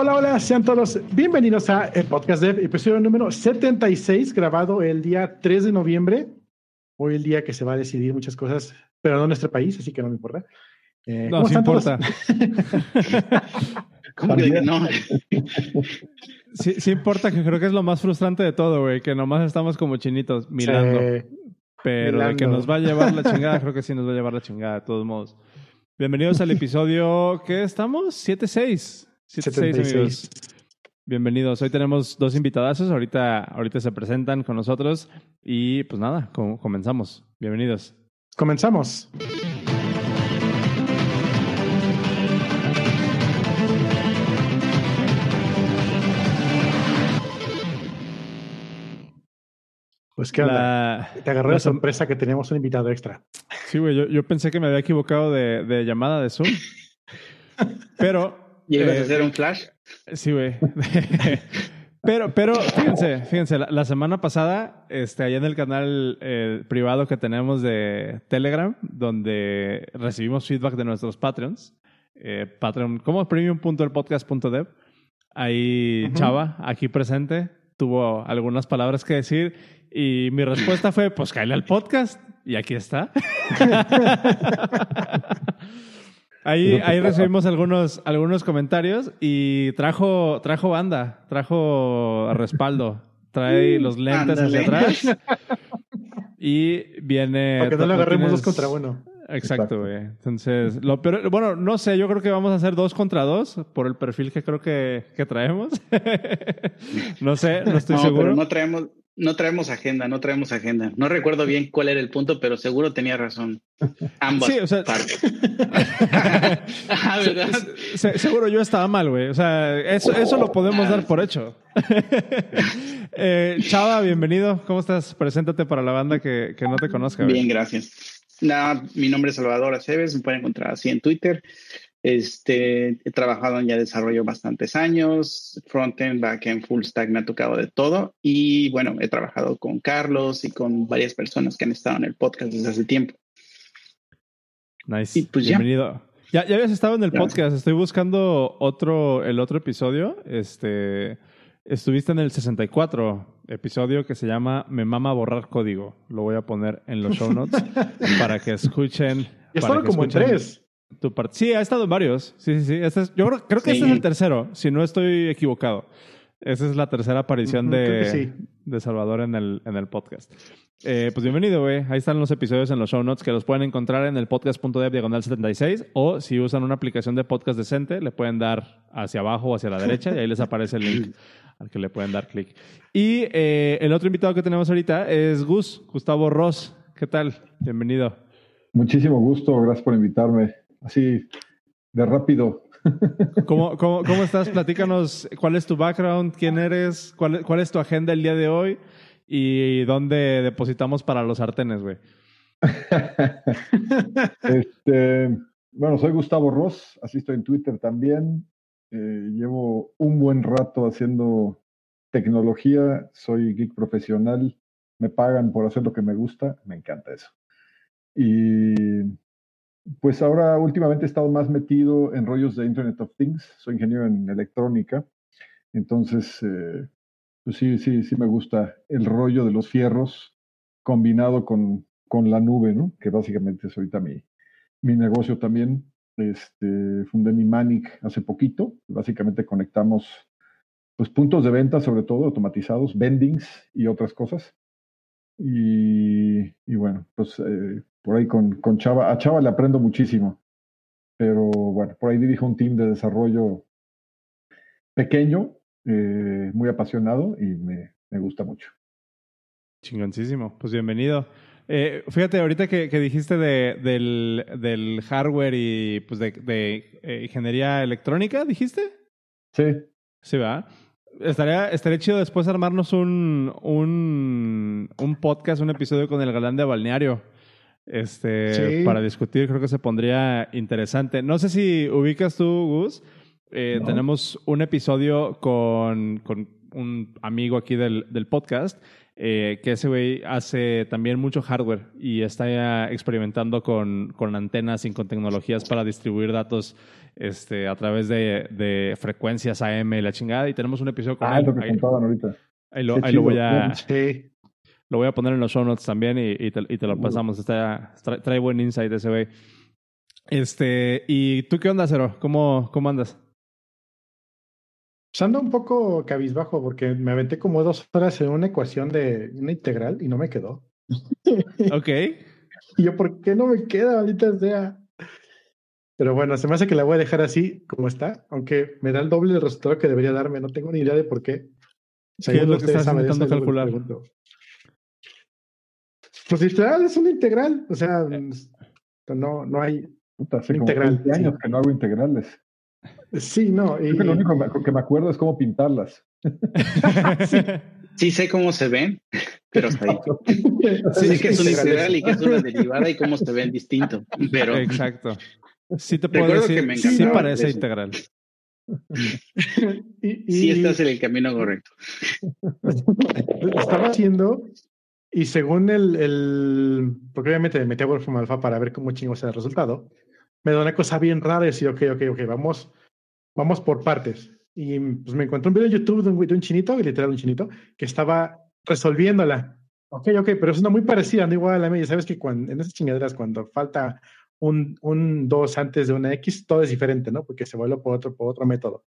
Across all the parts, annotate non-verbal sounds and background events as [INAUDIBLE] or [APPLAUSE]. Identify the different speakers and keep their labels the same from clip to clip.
Speaker 1: Hola, hola, sean todos bienvenidos a el podcast de episodio número 76, grabado el día 3 de noviembre. Hoy el día que se va a decidir muchas cosas, pero no en nuestro país, así que no me importa.
Speaker 2: Eh, no, sí importa. [LAUGHS]
Speaker 3: ¿Cómo que no?
Speaker 2: Sí, sí, importa, que creo que es lo más frustrante de todo, güey, que nomás estamos como chinitos mirando. pero de que nos va a llevar la chingada, [LAUGHS] creo que sí nos va a llevar la chingada, de todos modos. Bienvenidos al episodio, ¿qué estamos? 7-6. 7-6, amigos. Bienvenidos. Hoy tenemos dos invitadazos. Ahorita, ahorita se presentan con nosotros. Y pues nada, comenzamos. Bienvenidos.
Speaker 1: Comenzamos. Pues que te agarró la sorpresa que teníamos un invitado extra.
Speaker 2: Sí, güey, yo, yo, pensé que me había equivocado de, de llamada de Zoom. [LAUGHS] Pero
Speaker 3: ¿Y ibas a eh, hacer un flash?
Speaker 2: Sí, güey. [LAUGHS] pero, pero, fíjense, fíjense, la, semana pasada, este, allá en el canal eh, privado que tenemos de Telegram, donde recibimos feedback de nuestros Patreons, eh, Patreon, como premium.elpodcast.dev, ahí Chava, aquí presente, tuvo algunas palabras que decir y mi respuesta fue, pues cállale al podcast y aquí está. [LAUGHS] Ahí, ahí recibimos algunos, algunos comentarios y trajo, trajo banda, trajo respaldo. Trae los lentes hacia atrás. [LAUGHS] Y viene.
Speaker 1: Para que no le agarremos dos contra uno.
Speaker 2: Exacto, güey. Entonces, lo pero bueno, no sé, yo creo que vamos a hacer dos contra dos por el perfil que creo que, que traemos. [LAUGHS] no sé, no estoy seguro. Pero
Speaker 3: no traemos, no traemos agenda, no traemos agenda. No recuerdo bien cuál era el punto, pero seguro tenía razón. [LAUGHS] Ambas sí, o sea, partes. [LAUGHS]
Speaker 2: ah, seguro yo estaba mal, güey. O sea, eso, eso lo podemos dar por hecho. [LAUGHS] eh, Chava, bienvenido. ¿Cómo estás? Preséntate para la banda que, que no te conozca.
Speaker 3: Bien, gracias. Nada, mi nombre es Salvador Aceves, me pueden encontrar así en Twitter. Este, he trabajado en ya desarrollo bastantes años, frontend, backend, full stack, me ha tocado de todo. Y bueno, he trabajado con Carlos y con varias personas que han estado en el podcast desde hace tiempo.
Speaker 2: Nice. Pues Bienvenido. Ya. ya. habías estado en el podcast. Estoy buscando otro, el otro episodio. Este, estuviste en el 64 episodio que se llama Me mama borrar código. Lo voy a poner en los show notes [LAUGHS] para que escuchen.
Speaker 1: Ya como en tres.
Speaker 2: Tu sí, ha estado en varios. Sí, sí, sí. Este yo creo, creo que este es el tercero, si no estoy equivocado. Esa es la tercera aparición de, de Salvador en el, en el podcast. Eh, pues bienvenido, güey. Ahí están los episodios en los show notes que los pueden encontrar en el podcast.dev diagonal 76 o si usan una aplicación de podcast decente, le pueden dar hacia abajo o hacia la derecha y ahí les aparece el link al que le pueden dar clic. Y eh, el otro invitado que tenemos ahorita es Gus, Gustavo Ross. ¿Qué tal? Bienvenido.
Speaker 4: Muchísimo gusto, gracias por invitarme así de rápido.
Speaker 2: ¿Cómo, [LAUGHS] cómo, cómo estás? Platícanos cuál es tu background, quién eres, cuál, cuál es tu agenda el día de hoy y dónde depositamos para los sartenes, güey. [LAUGHS]
Speaker 4: este, bueno, soy Gustavo Ross, asisto en Twitter también. Eh, llevo un buen rato haciendo tecnología, soy geek profesional, me pagan por hacer lo que me gusta, me encanta eso. Y pues ahora últimamente he estado más metido en rollos de Internet of Things. Soy ingeniero en electrónica. Entonces, eh, pues sí, sí, sí me gusta el rollo de los fierros combinado con, con la nube, ¿no? Que básicamente es ahorita mi, mi negocio también. Este, fundé mi Manic hace poquito. Básicamente conectamos pues, puntos de venta, sobre todo automatizados, vendings y otras cosas. Y, y bueno, pues eh, por ahí con, con Chava. A Chava le aprendo muchísimo, pero bueno, por ahí dirijo un team de desarrollo pequeño, eh, muy apasionado y me, me, gusta mucho.
Speaker 2: Chingoncísimo, pues bienvenido. Eh, fíjate, ahorita que, que dijiste de, del, del, hardware y pues de, de eh, ingeniería electrónica, ¿dijiste?
Speaker 4: Sí.
Speaker 2: Sí, va. Estaría, estaría chido después armarnos un, un, un podcast, un episodio con el galán de balneario este, para discutir. Creo que se pondría interesante. No sé si ubicas tú, Gus. Eh, tenemos un episodio con, con, un amigo aquí del, del podcast eh, que ese güey hace también mucho hardware y está experimentando con, con antenas y con tecnologías para distribuir datos este, a través de, de frecuencias AM y la chingada. Y tenemos un episodio con
Speaker 4: ah, lo que contaban ahorita.
Speaker 2: Ahí lo, voy a... Lo voy a poner en los show notes también y, te, lo pasamos. Está, trae, buen insight ese güey. Este, ¿y tú qué onda, Cero? ¿Cómo, cómo andas?
Speaker 1: Pues ando un poco cabizbajo porque me aventé como dos horas en una ecuación de una integral y no me quedó.
Speaker 2: Ok. [LAUGHS]
Speaker 1: y yo, ¿por qué no me queda, ahorita sea? Pero bueno, se me hace que la voy a dejar así como está, aunque me da el doble del resultado que debería darme. No tengo ni idea de por qué.
Speaker 2: ¿Qué es lo que estás intentando calcular?
Speaker 1: Pues literal es una integral. O sea, eh. no, no hay
Speaker 4: Puta, integral. años que no hago integrales.
Speaker 1: Sí, no.
Speaker 4: Y... lo único que me acuerdo es cómo pintarlas. [LAUGHS]
Speaker 3: sí. sé cómo se ven, pero hasta ahí. [LAUGHS] Sí, sé que es una integral y que es una derivada y cómo se ven distinto. Pero...
Speaker 2: Exacto. Sí te puedo decir, que sí parece integral. [LAUGHS]
Speaker 3: y, Sí estás en el camino correcto. [LAUGHS]
Speaker 1: Estaba haciendo y según el, el porque obviamente me metí a Wolfram Alpha para ver cómo chingo sea el resultado, me da una cosa bien rara y decir, ok, ok, ok, vamos, vamos por partes. Y pues me encontré un video de YouTube de un, de un chinito, literal un chinito, que estaba resolviéndola. Ok, ok, pero es una muy parecida, no igual a la mía. Sabes que cuando, en esas chingaderas, cuando falta un, un 2 antes de una X, todo es diferente, ¿no? Porque se vuelve por otro, por otro método.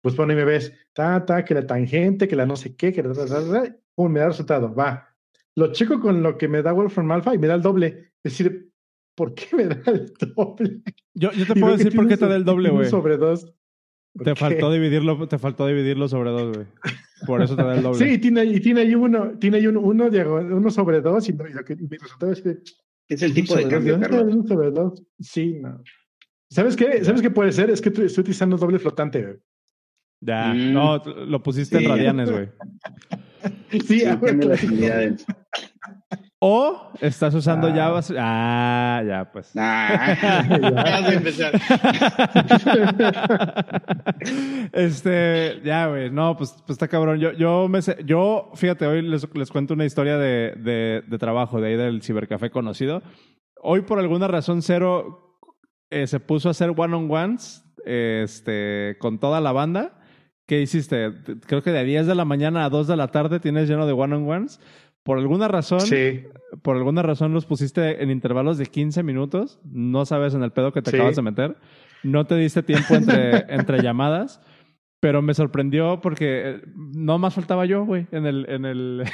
Speaker 1: Pues bueno, y me ves, ta, ta, que la tangente, que la no sé qué, que la, pum, me da el resultado, va. Lo checo con lo que me da Wolfram Alpha y me da el doble. Es decir, ¿por qué me [LAUGHS] da el doble?
Speaker 2: Yo, yo te puedo decir por qué te da el doble, güey.
Speaker 1: Sobre dos.
Speaker 2: Te faltó dividirlo, te faltó dividirlo sobre dos, güey. Por eso te da el [LAUGHS] doble.
Speaker 1: Sí, tiene, y tiene ahí uno, tiene ahí uno, uno, uno sobre dos y, y lo que mi resultado es que
Speaker 3: es el tipo de cambio,
Speaker 1: Carlos. Sí, no. ¿Sabes qué? ¿Sabes qué puede ser? Es que estoy utilizando doble flotante.
Speaker 2: Ya, mm. no, lo pusiste en radianes, güey. [LAUGHS]
Speaker 1: sí, sí [LAUGHS]
Speaker 2: O estás usando ah. Java. Ah, ya, pues.
Speaker 3: Ah, [LAUGHS] empezar.
Speaker 2: este, ya, güey. No, pues, pues está cabrón. Yo, yo me sé, yo, fíjate, hoy les, les cuento una historia de, de, de, trabajo de ahí del cibercafé conocido. Hoy, por alguna razón, Cero eh, se puso a hacer one-on-ones este, con toda la banda. ¿Qué hiciste? Creo que de 10 de la mañana a 2 de la tarde tienes lleno de one-on-ones. Por alguna razón, por alguna razón los pusiste en intervalos de 15 minutos. No sabes en el pedo que te acabas de meter. No te diste tiempo entre, [LAUGHS] entre llamadas. Pero me sorprendió porque eh, no más faltaba yo, güey, en el, en el,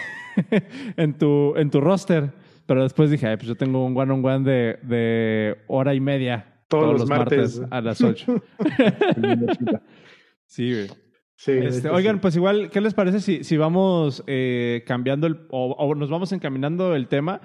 Speaker 2: [LAUGHS] en tu, en tu roster. Pero después dije, Ay, pues yo tengo un one on one de, de hora y media todos, los, martes. martes. a las 8. [LAUGHS] sí, güey. Este, oigan, pues igual, ¿qué les parece si, si vamos eh, cambiando el, o, nos vamos encaminando el tema?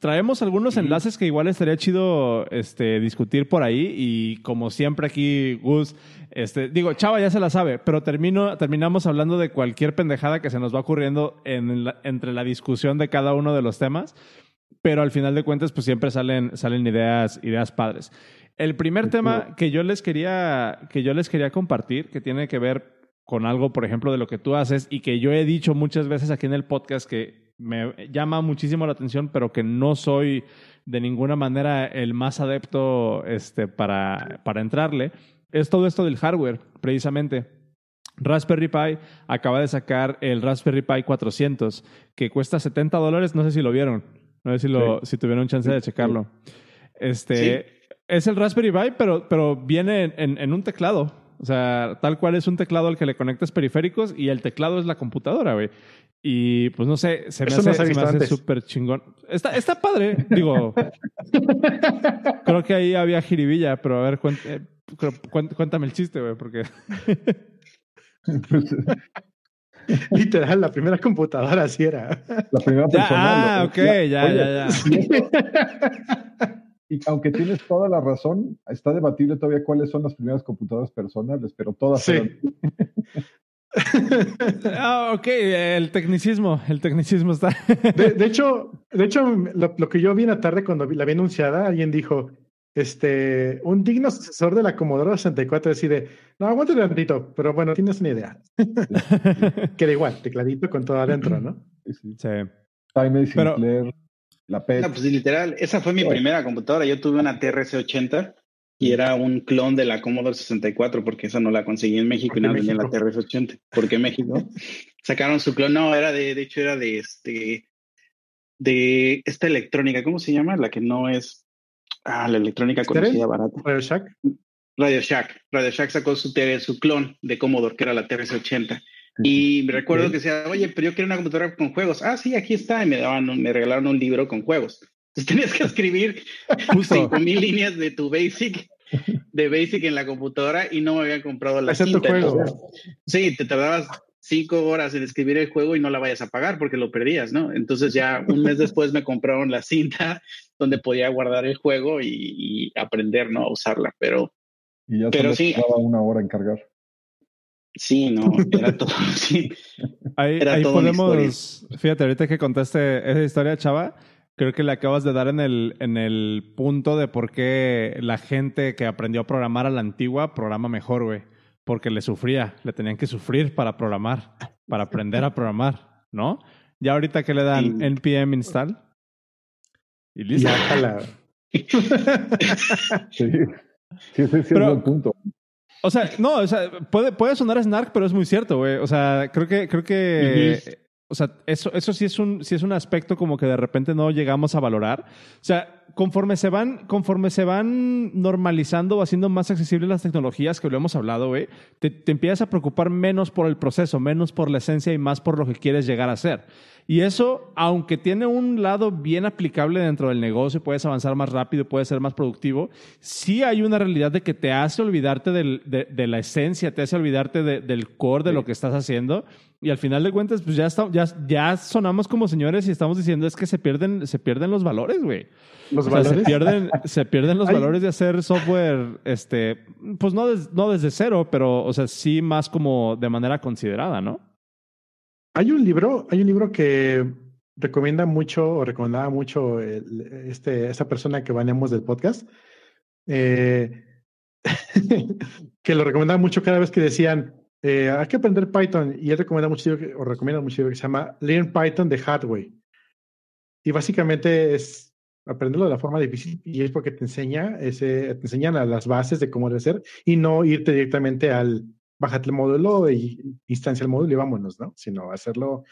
Speaker 2: Traemos algunos enlaces que igual estaría chido este, discutir por ahí y como siempre aquí, Gus, este, digo, Chava ya se la sabe, pero termino, terminamos hablando de cualquier pendejada que se nos va ocurriendo en entre la discusión de cada uno de los temas, pero al final de cuentas pues siempre salen, salen ideas, ideas padres. El primer tema que yo les quería, que yo les quería compartir, que tiene que ver con algo, por ejemplo, de lo que tú haces y que yo he dicho muchas veces aquí en el podcast que me llama muchísimo la atención, pero que no soy de ninguna manera el más adepto este, para, para entrarle, es todo esto del hardware, precisamente. Raspberry Pi acaba de sacar el Raspberry Pi 400, que cuesta 70 dólares, no sé si lo vieron, no sé si, lo, si tuvieron chance de checarlo. Este, Es el Raspberry Pi, pero, pero viene en, en un teclado. O sea, tal cual es un teclado al que le conectas periféricos y el teclado es la computadora, güey. Y pues no sé, se me hace, súper chingón. Está, está padre, digo. creo que ahí había jiribilla, pero a ver, eh, cuéntame el chiste, güey, porque. [LAUGHS]
Speaker 1: Literal, la primera computadora así era.
Speaker 4: La primera persona.
Speaker 2: Ah, ok, ya, ya, ya. [LAUGHS]
Speaker 4: Y aunque tienes toda la razón, está debatible todavía cuáles son las primeras computadoras personales, pero todas
Speaker 1: sí. [LAUGHS]
Speaker 2: ah, ok, el tecnicismo, el tecnicismo está.
Speaker 1: de, hecho, de hecho lo, que yo vi en la tarde cuando la vi anunciada, alguien dijo, este, un digno sucesor de la Commodore 64 decide, no, aguanta un tantito, pero bueno, tienes una idea. [LAUGHS] Queda igual, tecladito con todo adentro, ¿no?
Speaker 4: Sí, sí.
Speaker 2: sí.
Speaker 4: Jaime Sinclair, la PET.
Speaker 3: No, pues literal, esa fue mi primera computadora. Yo tuve una TRS-80 y era un clon de la Commodore 64 porque esa no la conseguí en México y nada, venía la TRS-80. Porque México [LAUGHS] sacaron su clon. No, era de, de hecho, era de este, de esta electrónica, ¿cómo se llama? La que no es, ah, la electrónica conocida barata.
Speaker 1: Radio Shack.
Speaker 3: Radio Shack. Radio Shack sacó su, su clon de Commodore, que era la TRS-80. Y me recuerdo que decía, oye, pero yo quiero una computadora con juegos. Ah, sí, aquí está. Y me, daban me regalaron un libro con juegos. Entonces [LAUGHS] tenías que escribir cinco mil líneas de tu Basic, de Basic en la computadora y no me habían comprado la cinta. juego. sí, te tardabas cinco horas en escribir el juego y no la vayas a pagar porque lo perdías, ¿no? Entonces ya un mes después me compraron la cinta donde podía guardar el juego y, aprender, ¿no? A usarla, pero...
Speaker 4: Y ya
Speaker 3: pero
Speaker 4: sí. una hora en cargar.
Speaker 3: Sí, no, era todo, [LAUGHS] sí.
Speaker 2: Ahí, ahí podemos, fíjate, ahorita que contaste esa historia, Chava, creo que le acabas de dar en el, en el punto de por qué la gente que aprendió a programar a la antigua programa mejor, güey. Porque le sufría, le tenían que sufrir para programar, para aprender a programar, ¿no? Ya ahorita que le dan npm install y listo.
Speaker 1: Ya, [LAUGHS]
Speaker 4: sí, sí, sí, sí Pero, es punto.
Speaker 2: O sea, no, o sea, puede, puede sonar snark, pero es muy cierto, güey. O sea, creo que, creo que, o sea, eso, eso sí es un, sí es un aspecto como que de repente no llegamos a valorar. O sea, conforme se van, conforme se van normalizando o haciendo más accesibles las tecnologías que lo hemos hablado, güey, te, te empiezas a preocupar menos por el proceso, menos por la esencia y más por lo que quieres llegar a ser. Y eso, aunque tiene un lado bien aplicable dentro del negocio, puedes avanzar más rápido, puedes ser más productivo, sí hay una realidad de que te hace olvidarte del, de, de, la esencia, te hace olvidarte de, del core de lo que estás haciendo. Y al final de cuentas, pues ya, está, ya, ya sonamos como señores y estamos diciendo es que se pierden, se pierden los valores, güey.
Speaker 1: ¿Los valores?
Speaker 2: Se pierden, se pierden los valores de hacer software, este, pues no, no desde cero, pero, o sea, sí más como de manera considerada, ¿no?
Speaker 1: Hay un libro, hay un libro que recomienda mucho o recomendaba mucho este, esta persona que vanemos del podcast, eh, [LAUGHS] que lo recomendaba mucho cada vez que decían, eh, hay que aprender Python, y él recomienda mucho, o recomienda mucho que se llama Learn Python the Hard Way. Y básicamente es aprenderlo de la forma difícil y es porque te enseña ese, te enseñan a las bases de cómo ser y no irte directamente al bájate el módulo y instancia el módulo y vámonos, ¿no? Sino hacerlo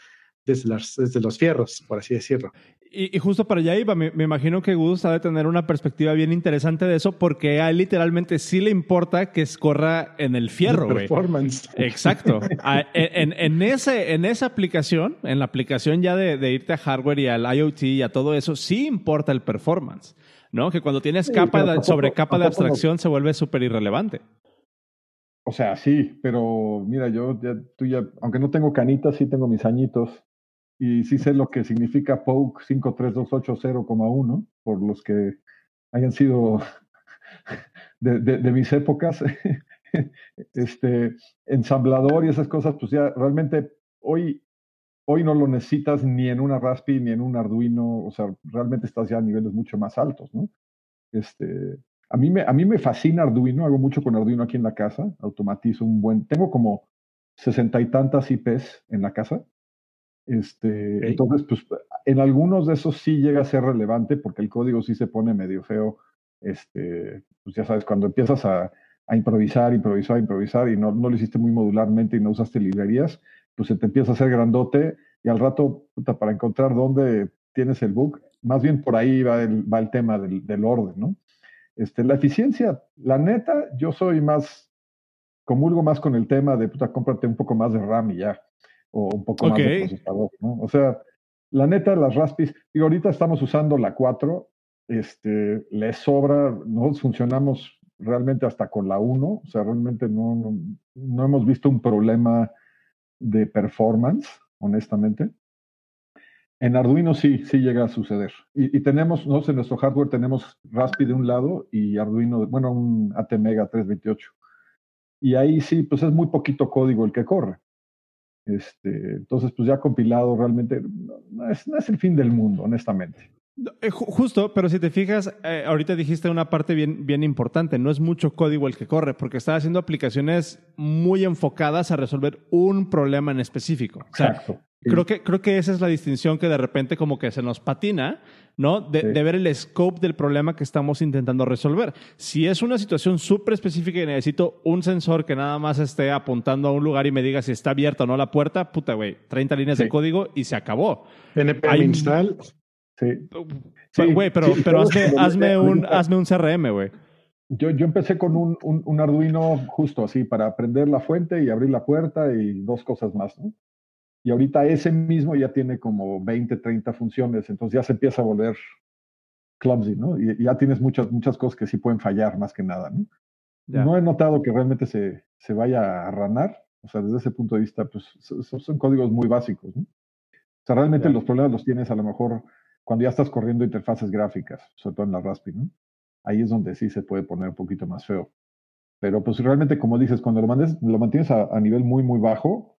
Speaker 1: desde, desde los fierros, por así decirlo.
Speaker 2: Y, justo para allá iba, me, imagino que Gus ha de tener una perspectiva bien interesante de eso, porque a él literalmente sí le importa que escorra en el fierro, güey.
Speaker 1: Performance.
Speaker 2: Exacto. [LAUGHS] en, en, ese, en esa aplicación, en la aplicación ya de, de, irte a hardware y al IoT y a todo eso, sí importa el performance, ¿no? Que cuando tienes capa sobre capa de abstracción se vuelve súper irrelevante.
Speaker 4: O sea, sí, pero mira, yo ya, tú ya, aunque no tengo canitas, sí tengo mis añitos y sí sé lo que significa POKE 53280,1 por los que hayan sido [LAUGHS] de, de, mis épocas. [LAUGHS] este, ensamblador y esas cosas, pues ya realmente hoy, hoy no lo necesitas ni en una Raspi ni en un Arduino, o sea, realmente estás ya a niveles mucho más altos, ¿no? Este, a mí, me, a mí me fascina Arduino, hago mucho con Arduino aquí en la casa, automatizo un buen, tengo como sesenta y tantas IPs en la casa. Este, Entonces, pues en algunos de esos sí llega a ser relevante porque el código sí se pone medio feo. Este, pues ya sabes, cuando empiezas a, a improvisar, improvisar, improvisar y no, no, lo hiciste muy modularmente y no usaste librerías, pues se te empieza a hacer grandote y al rato, puta, para encontrar dónde tienes el bug, más bien por ahí va el, va el tema del, del orden, ¿no? Este, la eficiencia, la neta, yo soy más, comulgo más con el tema de, puta, cómprate un poco más de RAM y ya, o un poco más de procesador, ¿no? O sea, la neta, las Raspis, y ahorita estamos usando la 4, este, le sobra, nosotros funcionamos realmente hasta con la 1, o sea, realmente no, no, no hemos visto un problema de performance, honestamente. En Arduino sí, sí llega a suceder. Y, tenemos, no sé, en nuestro hardware tenemos Raspi de un lado y Arduino, bueno, un ATmega 328. Y ahí sí, pues es muy poquito código el que corre. Este, entonces, pues ya compilado realmente no es, no es el fin del mundo, honestamente.
Speaker 2: Eh, justo, pero si te fijas, eh, ahorita dijiste una parte bien, bien importante, no es mucho código el que corre, porque está haciendo aplicaciones muy enfocadas a resolver un problema en específico. O sea, Creo, que, creo que esa es la distinción que de repente como que se nos patina, ¿no? De, ver el scope del problema que estamos intentando resolver. Si es una situación súper específica y necesito un sensor que nada más esté apuntando a un lugar y me diga si está abierta o no la puerta, puta, güey, 30 líneas de código y se acabó.
Speaker 1: NPM install.
Speaker 2: Sí. Güey, pero, pero hazme, hazme, un, hazme un CRM, güey.
Speaker 4: Yo, yo empecé con un, un, Arduino justo así, para prender la fuente y abrir la puerta y dos cosas más, ¿no? Y ahorita ese mismo ya tiene como 20, 30 funciones, entonces ya se empieza a volver clumsy, ¿no? Y, ya tienes muchas, muchas cosas que sí pueden fallar más que nada, ¿no? No he notado que realmente se, se, vaya a ranar, o sea, desde ese punto de vista, pues son, son códigos muy básicos, ¿no? O sea, realmente los problemas los tienes a lo mejor cuando ya estás corriendo interfaces gráficas, sobre todo en la Raspi, ¿no? ahí es donde sí se puede poner un poquito más feo. Pero pues realmente, como dices, cuando lo, mandes, lo mantienes a, nivel muy, muy bajo,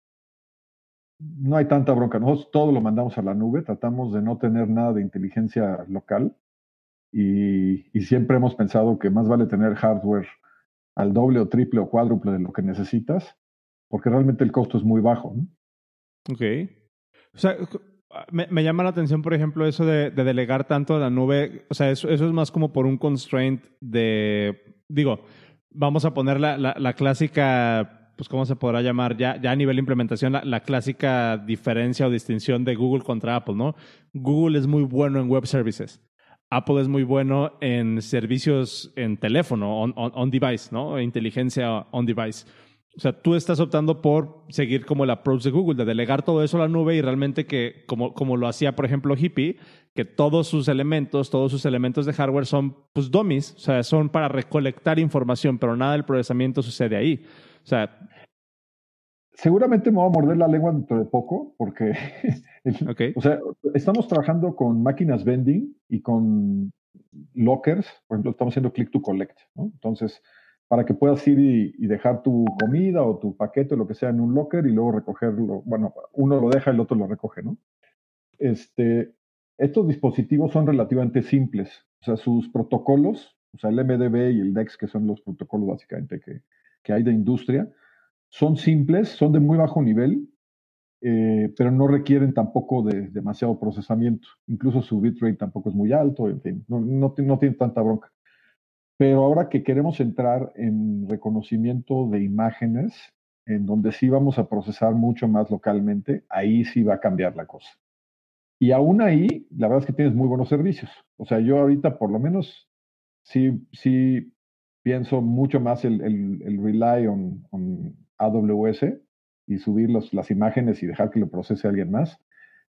Speaker 4: no hay tanta bronca. Nosotros todo lo mandamos a la nube, tratamos de no tener nada de inteligencia local y, siempre hemos pensado que más vale tener hardware al doble o triple o cuádruple de lo que necesitas, porque realmente el costo es muy bajo. ¿no?
Speaker 2: Ok. O sea, me, me, llama la atención, por ejemplo, eso de, de, delegar tanto a la nube. O sea, eso, es más como por un constraint de, digo, vamos a poner la clásica, pues, ¿cómo se podrá llamar? Ya, ya a nivel de implementación, la, clásica diferencia o distinción de Google contra Apple, ¿no? Google es muy bueno en web services. Apple es muy bueno en servicios en teléfono, on, on, on device, ¿no? Inteligencia on device. O sea, tú estás optando por seguir como el approach de Google, de delegar todo eso a la nube y realmente que, como, como lo hacía, por ejemplo, Hippie, que todos sus elementos, todos sus elementos de hardware son, pues, dummies, o sea, son para recolectar información, pero nada del procesamiento sucede ahí. O sea...
Speaker 4: Seguramente me voy a morder la lengua dentro de poco, porque, [LAUGHS] o sea, estamos trabajando con máquinas vending y con lockers, por ejemplo, estamos haciendo click to collect, ¿no? Entonces, para que puedas ir y, dejar tu comida o tu paquete o lo que sea en un locker y luego recogerlo. Bueno, uno lo deja, el otro lo recoge, ¿no? Este, estos dispositivos son relativamente simples. O sea, sus protocolos, o sea, el MDB y el DEX, que son los protocolos básicamente que, que hay de industria, son simples, son de muy bajo nivel, eh, pero no requieren tampoco de demasiado procesamiento. Incluso su bitrate tampoco es muy alto, en fin, no, no, no tiene tanta bronca. Pero ahora que queremos entrar en reconocimiento de imágenes, en donde sí vamos a procesar mucho más localmente, ahí sí va a cambiar la cosa. Y aún ahí, la verdad es que tienes muy buenos servicios. O sea, yo ahorita por lo menos sí, sí pienso mucho más el, el, rely on, on, AWS y subir los, las imágenes y dejar que lo procese alguien más.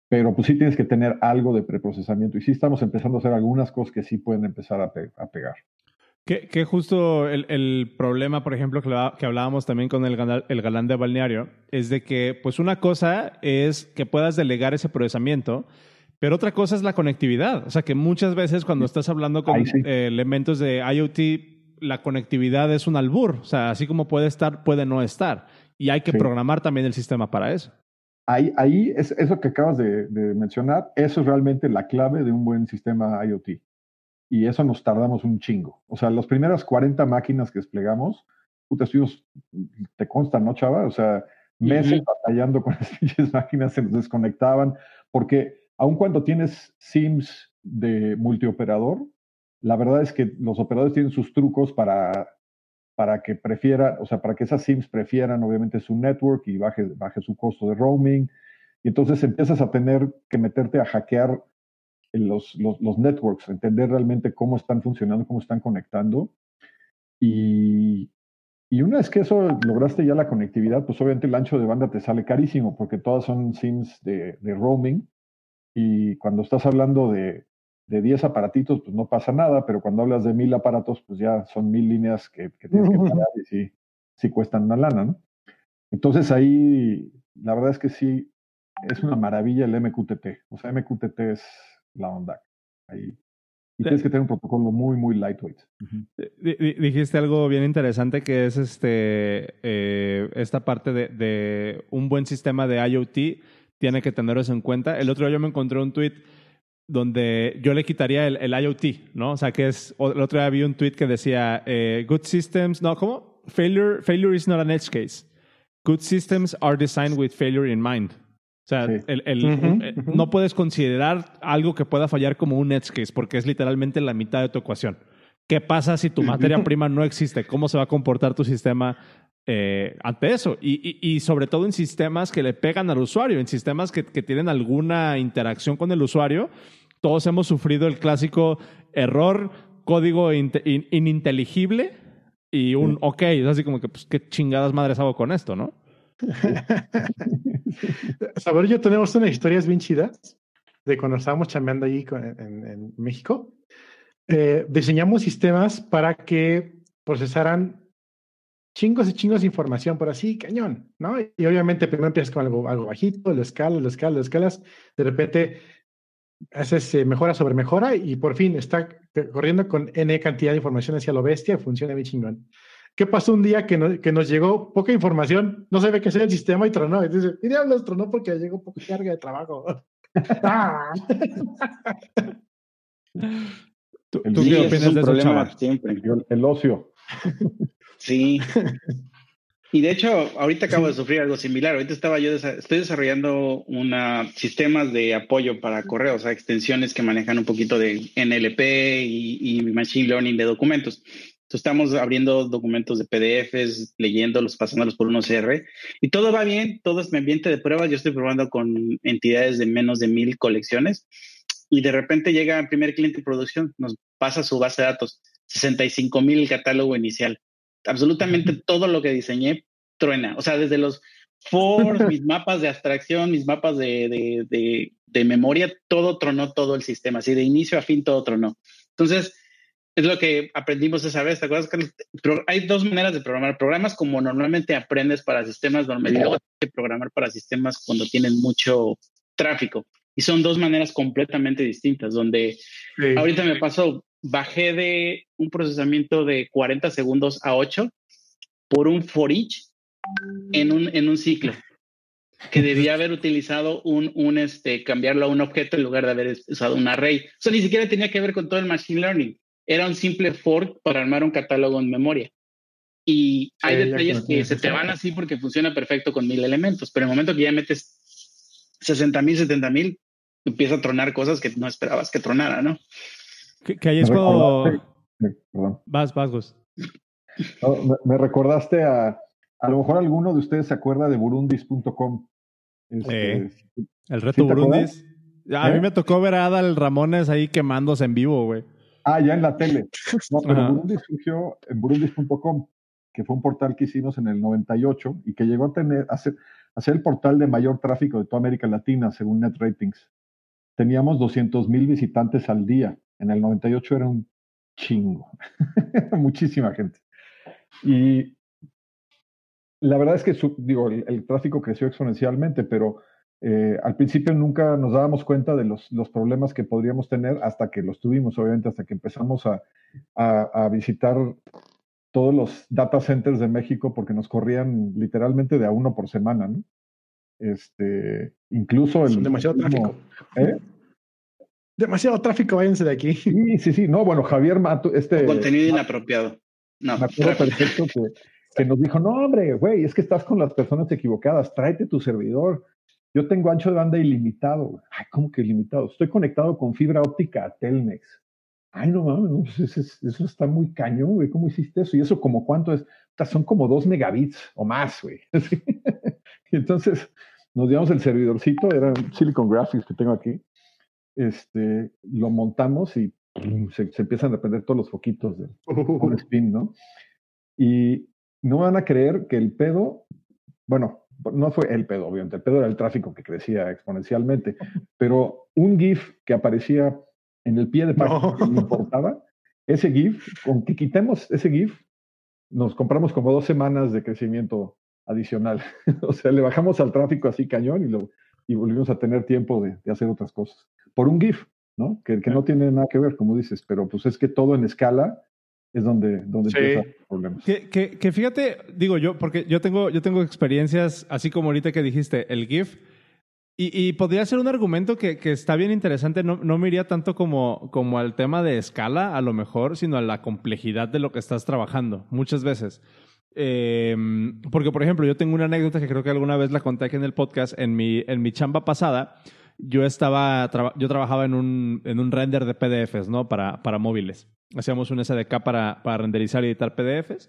Speaker 4: Pero pues sí tienes que tener algo de preprocesamiento. Y sí estamos empezando a hacer algunas cosas que sí pueden empezar a, a pegar.
Speaker 2: Que, justo el, problema, por ejemplo, que, hablábamos también con el, el, galán de balneario, es de que, pues una cosa es que puedas delegar ese procesamiento, pero otra cosa es la conectividad. O sea, que muchas veces cuando estás hablando con elementos de IoT, la conectividad es un albur. O sea, así como puede estar, puede no estar. Y hay que programar también el sistema para eso.
Speaker 4: Ahí, ahí es eso que acabas de, de mencionar, eso es realmente la clave de un buen sistema IoT y eso nos tardamos un chingo. O sea, las primeras 40 máquinas que desplegamos, puta, estuvimos, te consta, ¿no, chava? O sea, meses batallando con [LAUGHS] las pinches máquinas, se nos desconectaban, porque aun cuando tienes SIMs de multioperador, la verdad es que los operadores tienen sus trucos para, para que prefieran, o sea, para que esas SIMs prefieran obviamente su network y baje, baje su costo de roaming. Y entonces empiezas a tener que meterte a hackear los, los, los, networks, entender realmente cómo están funcionando, cómo están conectando. Y, y una vez que eso lograste ya la conectividad, pues obviamente el ancho de banda te sale carísimo porque todas son SIMs de, de roaming. Y cuando estás hablando de, de 10 aparatitos, pues no pasa nada, pero cuando hablas de mil aparatos, pues ya son mil líneas que, que tienes que [LAUGHS] pagar y sí, sí cuestan una lana, ¿no? Entonces ahí, la verdad es que sí, es una maravilla el MQTT. O sea, MQTT es la onda. Ahí. Y tienes que tener un protocolo muy, muy lightweight.
Speaker 2: Dijiste algo bien interesante que es este eh, esta parte de, de, un buen sistema de IoT tiene que tener eso en cuenta. El otro día yo me encontré un tweet donde yo le quitaría el, el IoT, ¿no? O sea, que es, el otro día vi un tweet que decía, eh, good systems, no, ¿cómo? Failure, failure is not an edge case. Good systems are designed with failure in mind. O sea, el, eh, no puedes considerar algo que pueda fallar como un edge case porque es literalmente la mitad de tu ecuación. ¿Qué pasa si tu materia [LAUGHS] prima no existe? ¿Cómo se va a comportar tu sistema eh, ante eso? Y, sobre todo en sistemas que le pegan al usuario, en sistemas que, tienen alguna interacción con el usuario. Todos hemos sufrido el clásico error, código ininteligible y un ok. Es así como que, pues, ¿qué chingadas madres hago con esto, no? [LAUGHS]
Speaker 1: Saber yo tenemos unas historias bien chidas de cuando estábamos chambeando allí en, México. Eh, diseñamos sistemas para que procesaran chingos y chingos de información por así, cañón, ¿no? Y obviamente primero empiezas con algo, algo bajito, lo escalas, lo escalas, lo escalas, de repente haces eh, mejora sobre mejora y por fin está corriendo con N cantidad de información hacia lo bestia, funciona bien chingón. ¿Qué pasó un día que, que nos llegó poca información? No se ve qué sea el sistema y tronó. Y dice, y diablos, tronó porque llegó poca carga de trabajo. [LAUGHS] Ah.
Speaker 3: ¿Tú, qué opinas de problema siempre.
Speaker 4: El, ocio. [LAUGHS]
Speaker 3: Sí. Y de hecho, ahorita acabo de sufrir algo similar. Ahorita estaba yo, estoy desarrollando una, sistemas de apoyo para correo, o sea, extensiones que manejan un poquito de NLP y, y Machine Learning de documentos estamos abriendo documentos de PDFs, leyéndolos, pasándolos por un OCR y todo va bien, todo es mi ambiente de pruebas. Yo estoy probando con entidades de menos de mil colecciones y de repente llega el primer cliente de producción, nos pasa su base de datos, 65 mil catálogo inicial. Absolutamente todo lo que diseñé truena. O sea, desde los for, [LAUGHS] mis mapas de abstracción, mis mapas de, de, de, de memoria, todo tronó todo el sistema. Así de inicio a fin todo tronó. Entonces, es lo que aprendimos esa vez. ¿Te acuerdas, Pero hay dos maneras de programar. Programas como normalmente aprendes para sistemas normales y luego de programar para sistemas cuando tienen mucho tráfico. Y son dos maneras completamente distintas, donde ahorita me pasó, bajé de un procesamiento de 40 segundos a 8 por un for each en un, en un ciclo que debía haber utilizado un, un, este, cambiarlo a un objeto en lugar de haber usado un array. Eso ni siquiera tenía que ver con todo el machine learning era un simple fork para armar un catálogo en memoria. Y hay detalles que se te van así porque funciona perfecto con mil elementos, pero en el momento que ya metes 60 mil, 70 mil, empieza a tronar cosas que no esperabas que tronara, ¿no?
Speaker 2: Que, ahí es cuando... Vas, vas,
Speaker 4: me, recordaste a... A lo mejor alguno de ustedes se acuerda de burundis.com.
Speaker 2: Este, el reto Burundis. A mí ¿Eh? me tocó ver a Adal Ramones ahí quemándose en vivo, güey.
Speaker 4: Ah, ya en la tele. [LAUGHS] No, pero Burundi surgió en burundis.com, que fue un portal que hicimos en el 98 y que llegó a tener, a ser, el portal de mayor tráfico de toda América Latina, según NetRatings. Teníamos 200 mil visitantes al día. En el 98 era un chingo. [LAUGHS] Muchísima gente. Y la verdad es que, digo, el tráfico creció exponencialmente, pero eh, al principio nunca nos dábamos cuenta de los, los, problemas que podríamos tener hasta que los tuvimos, obviamente, hasta que empezamos a, a, visitar todos los data centers de México porque nos corrían literalmente de a uno por semana, ¿no? Este, incluso el...
Speaker 1: demasiado tráfico. ¿eh? Demasiado tráfico, váyanse de aquí.
Speaker 4: Sí, sí, sí. No, bueno, Javier Mato, este...
Speaker 3: Contenido inapropiado. No,
Speaker 4: me acuerdo perfecto que, que nos dijo, no, hombre, güey, es que estás con las personas equivocadas, tráete tu servidor yo tengo ancho de banda ilimitado. Ay, ¿cómo que ilimitado? Estoy conectado con fibra óptica a Telmex. Ay, no mames, pues eso, está muy cañón, güey. ¿Cómo hiciste eso? Y eso, como cuánto es? Son como dos megabits o más, güey. [LAUGHS] Entonces, nos llevamos el servidorcito, era Silicon Graphics que tengo aquí. Este, lo montamos y se, empiezan a prender todos los foquitos de un [LAUGHS] spin, ¿no? Y no van a creer que el pedo, bueno, no fue el pedo, obviamente, el pedo era el tráfico que crecía exponencialmente, [LAUGHS] pero un GIF que aparecía en el pie de página que me [LAUGHS] importaba, ese GIF, con que quitemos ese GIF, nos compramos como dos semanas de crecimiento adicional. o sea, le bajamos al tráfico así cañón y, lo, y volvimos a tener tiempo de, hacer otras cosas. Por un GIF, ¿no? Que, que no tiene nada que ver, como dices, pero pues es que todo en escala es donde, donde empieza el problema.
Speaker 2: Que, que, que, fíjate, digo yo, porque yo tengo, yo tengo experiencias, así como ahorita que dijiste, el GIF, y, y podría ser un argumento que, que está bien interesante, no, no, me iría tanto como, como al tema de escala, a lo mejor, sino a la complejidad de lo que estás trabajando, muchas veces. Em, porque, por ejemplo, yo tengo una anécdota que creo que alguna vez la conté aquí en el podcast. En mi, en mi chamba pasada, yo estaba, yo trabajaba en un, en un render de PDFs, ¿no? Para, para móviles. Hacíamos un SDK para, para renderizar y editar PDFs.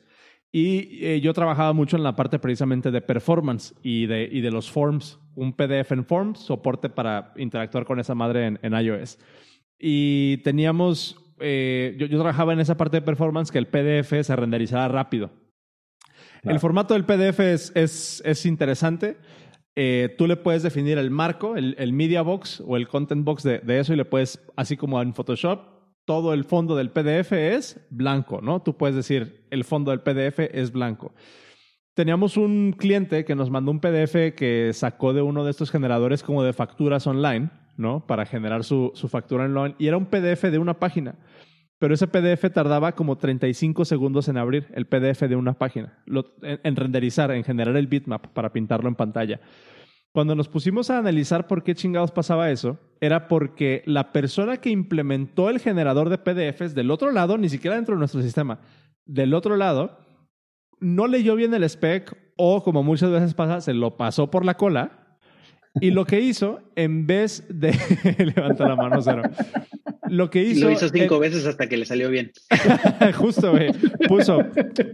Speaker 2: Y eh, yo trabajaba mucho en la parte precisamente de performance y de, y de los forms. Un PDF en forms, soporte para interactuar con esa madre en, en iOS. Y teníamos, eh, yo, yo, trabajaba en esa parte de performance que el PDF se renderizara rápido. El formato del PDF es, es, es interesante. Eh, tú le puedes definir el marco, el, media box o el content box de, de eso y le puedes, así como en Photoshop, todo el fondo del PDF es blanco, ¿no? Tú puedes decir, el fondo del PDF es blanco. Teníamos un cliente que nos mandó un PDF que sacó de uno de estos generadores como de facturas online, ¿no? Para generar su, su factura online. Y era un PDF de una página. Pero ese PDF tardaba como 35 segundos en abrir el PDF de una página, en, renderizar, en generar el bitmap para pintarlo en pantalla. Cuando nos pusimos a analizar por qué chingados pasaba eso, era porque la persona que implementó el generador de PDFs del otro lado, ni siquiera dentro de nuestro sistema, del otro lado, no leyó bien el spec o, como muchas veces pasa, se lo pasó por la cola. Y lo que hizo, en vez de. [LAUGHS] levanta la mano, cero. Lo que hizo.
Speaker 3: Lo hizo cinco veces hasta que le salió bien. [LAUGHS]
Speaker 2: Justo, güey. Puso.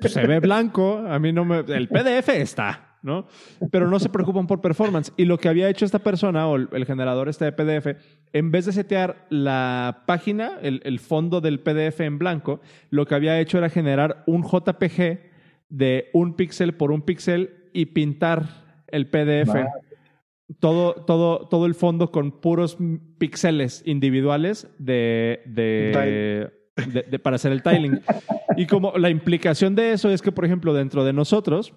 Speaker 2: Se ve blanco. A mí no me. El PDF está. ¿no? Pero no se preocupan por performance. Y lo que había hecho esta persona o el, generador este de PDF, en vez de setear la página, el, fondo del PDF en blanco, lo que había hecho era generar un JPG de un píxel por un píxel y pintar el PDF. Todo, todo, todo el fondo con puros píxeles individuales de, de, para hacer el tiling. Y como la implicación de eso es que, por ejemplo, dentro de nosotros,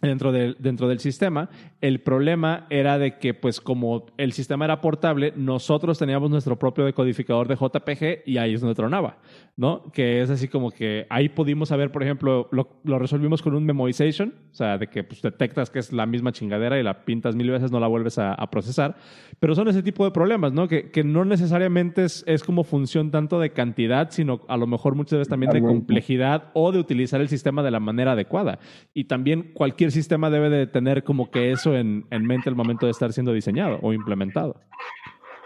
Speaker 2: dentro del, dentro del sistema. El problema era de que, pues, como el sistema era portable, nosotros teníamos nuestro propio decodificador de JPG y ahí es donde tronaba, ¿no? Que es así como que ahí pudimos saber, por ejemplo, lo, lo resolvimos con un memoization, o sea, de que pues, detectas que es la misma chingadera y la pintas mil veces, no la vuelves a, procesar. Pero son ese tipo de problemas, ¿no? Que, que no necesariamente es, es, como función tanto de cantidad, sino a lo mejor muchas veces también de complejidad o de utilizar el sistema de la manera adecuada. Y también cualquier sistema debe de tener como que eso en, en mente al momento de estar siendo diseñado o implementado.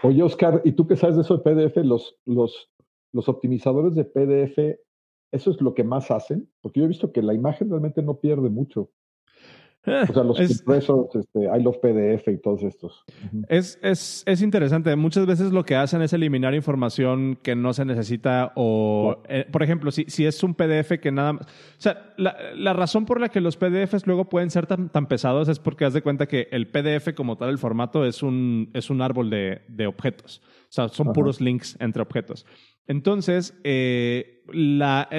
Speaker 4: Oye, Oscar, ¿y tú qué sabes de eso de PDF? Los, los, los optimizadores de PDF, ¿eso es lo que más hacen? Porque yo he visto que la imagen realmente no pierde mucho. Eh, o sea, los impresos, este, I love PDF y todos estos.
Speaker 2: es, es, es, interesante. Muchas veces lo que hacen es eliminar información que no se necesita o, eh, por ejemplo, si, si es un PDF que nada más... O sea, la, la, razón por la que los PDFs luego pueden ser tan, tan pesados es porque haz de cuenta que el PDF como tal, el formato, es un, es un árbol de, de objetos. O sea, son puros links entre objetos. Entonces, eh, la,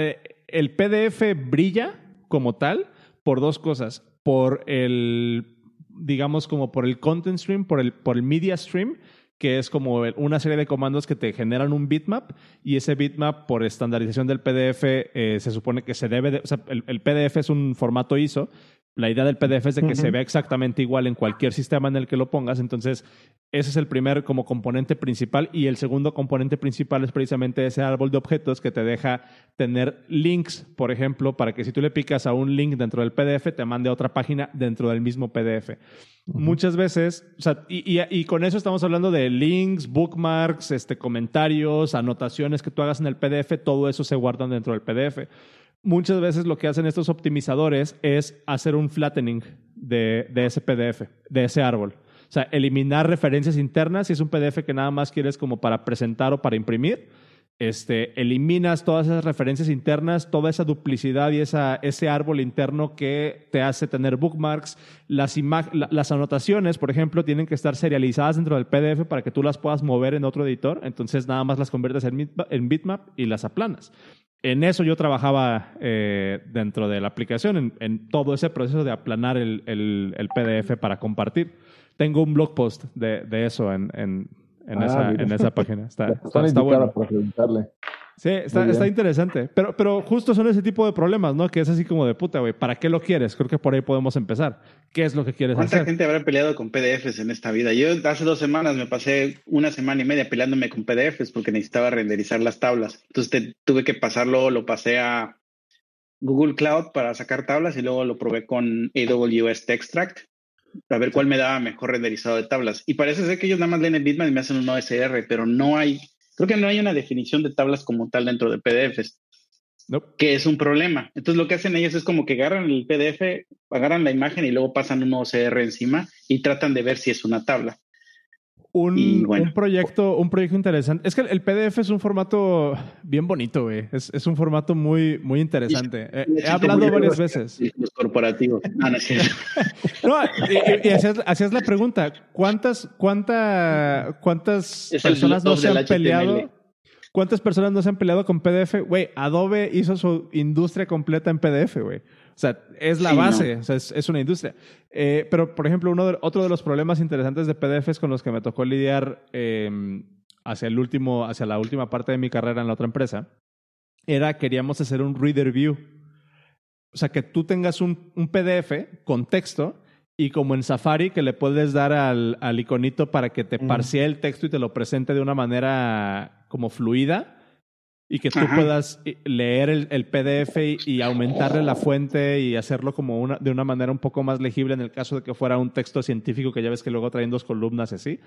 Speaker 2: el PDF brilla como tal por dos cosas por el, digamos, como por el content stream, por el, por el media stream, que es como una serie de comandos que te generan un bitmap y ese bitmap por estandarización del PDF eh, se supone que se debe de, o sea, el, el, PDF es un formato ISO la idea del PDF es de que se vea exactamente igual en cualquier sistema en el que lo pongas. Entonces, ese es el primer como componente principal. Y el segundo componente principal es precisamente ese árbol de objetos que te deja tener links, por ejemplo, para que si tú le picas a un link dentro del PDF, te mande a otra página dentro del mismo PDF. Muchas veces, o sea, y, y, con eso estamos hablando de links, bookmarks, este, comentarios, anotaciones que tú hagas en el PDF, todo eso se guarda dentro del PDF muchas veces lo que hacen estos optimizadores es hacer un flattening de, ese PDF, de ese árbol. O sea, eliminar referencias internas si es un PDF que nada más quieres como para presentar o para imprimir. Este, eliminas todas esas referencias internas, toda esa duplicidad y esa, ese árbol interno que te hace tener bookmarks. Las, las anotaciones, por ejemplo, tienen que estar serializadas dentro del PDF para que tú las puedas mover en otro editor. Entonces, nada más las conviertes en, en bitmap y las aplanas en eso yo trabajaba eh, dentro de la aplicación, en, todo ese proceso de aplanar el, el, PDF para compartir. Tengo un blog post de, de eso en, en, en, ah, esa, en esa página. [LAUGHS] Está, está, está bueno. Para Sí, está, está, interesante. Pero, pero justo son ese tipo de problemas, ¿no? Que es así como de puta, güey. ¿Para qué lo quieres? Creo que por ahí podemos empezar. ¿Qué es lo que quieres
Speaker 3: hacer?
Speaker 2: ¿Cuánta
Speaker 3: gente habrá peleado con PDFs en esta vida? Yo hace dos semanas me pasé una semana y media peleándome con PDFs porque necesitaba renderizar las tablas. Entonces tuve que pasarlo, lo pasé a Google Cloud para sacar tablas y luego lo probé con AWS Extract a ver cuál me daba mejor renderizado de tablas. Y parece ser que ellos nada más leen el bitmap y me hacen un OSR, pero no hay, creo que no hay una definición de tablas como tal dentro de PDFs. Que es un problema. Entonces lo que hacen ellos es como que agarran el PDF, agarran la imagen y luego pasan un OCR encima y tratan de ver si es una tabla.
Speaker 2: Un, un, proyecto, un proyecto interesante. Es que el PDF es un formato bien bonito, güey. Es, es un formato muy, muy interesante. Eh, he hablado varias veces.
Speaker 3: Los corporativos. Ah, no, [LAUGHS]
Speaker 2: no y, hacías, la pregunta: ¿cuántas, cuánta, cuántas personas no se han peleado? ¿Cuántas personas no se han peleado con PDF? Güey, Adobe hizo su industria completa en PDF, güey. O sea, es la base, o sea, es, una industria. Eh, pero, por ejemplo, uno de, otro de los problemas interesantes de PDFs con los que me tocó lidiar em, hacia, el último, hacia la última parte de mi carrera en la otra empresa, era queríamos hacer un reader view. O sea, que tú tengas un, un PDF con texto y como en Safari que le puedes dar al, al iconito para que te parse el texto y te lo presente de una manera como fluida y que tú puedas eh, leer el, PDF y, aumentarle la fuente y hacerlo como una, de una manera un poco más legible en el caso de que fuera un texto científico que ya ves que luego traen dos columnas así.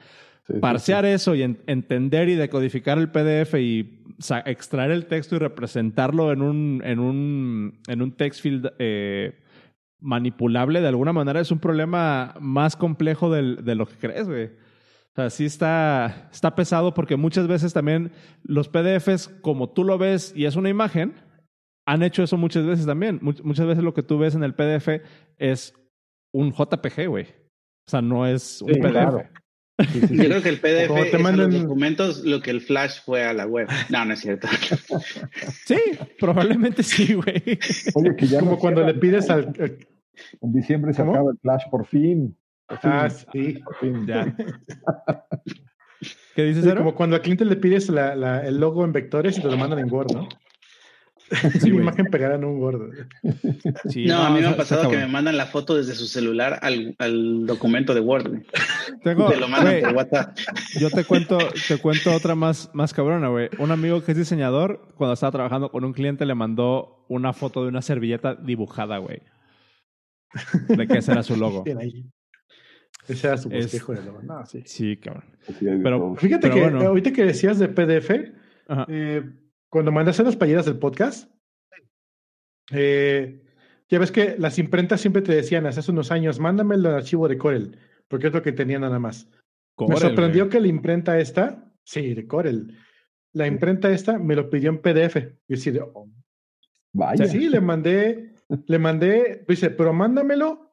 Speaker 2: Parsear eso y entender y decodificar el PDF y extraer el texto y representarlo en un, en un, en un text field eh, manipulable de alguna manera es un problema más complejo de lo que crees, güey. O sea, sí está, está pesado porque muchas veces también los PDFs, como tú lo ves y es una imagen, han hecho eso muchas veces también. muchas veces lo que tú ves en el PDF es un JPG, güey. O sea, no es un PDF. [LAUGHS]
Speaker 3: Yo creo que el PDF te mandan... los documentos lo que el Flash fue a la web. No, no es cierto. [LAUGHS]
Speaker 2: sí, probablemente sí, güey.
Speaker 1: Oye, que ya como cuando le pides al...
Speaker 4: En diciembre se acaba el Flash por fin.
Speaker 1: Ah, sí. Ya. [LAUGHS]
Speaker 2: ¿Qué dices,
Speaker 1: Como cuando al cliente le pides el logo en vectores y te lo mandan en Word, ¿no? [LAUGHS] Sí, una imagen pegada en un Word.
Speaker 3: no, a mí me ha pasado que me mandan la foto desde su celular al, documento de Word. Tengo, te lo mandan por WhatsApp.
Speaker 2: Yo te cuento, te cuento otra más, más cabrona, güey. Un amigo que es diseñador, cuando estaba trabajando con un cliente, le mandó una foto de una servilleta dibujada, güey. De que ese era su logo. [LAUGHS]
Speaker 1: Ese era su bosquejo de logo. No, sí.
Speaker 2: Sí, cabrón.
Speaker 1: Pero fíjate que ahorita que decías de PDF, eh, cuando mandaste las playeras del podcast, eh, ya ves que las imprentas siempre te decían hace unos años, mándame el archivo de Corel, porque es lo que tenía nada más. me sorprendió que la imprenta esta, sí, de Corel, la imprenta esta me lo pidió en PDF. Y decía, oh. Vaya. sí, le mandé, le mandé, dice, pero mándamelo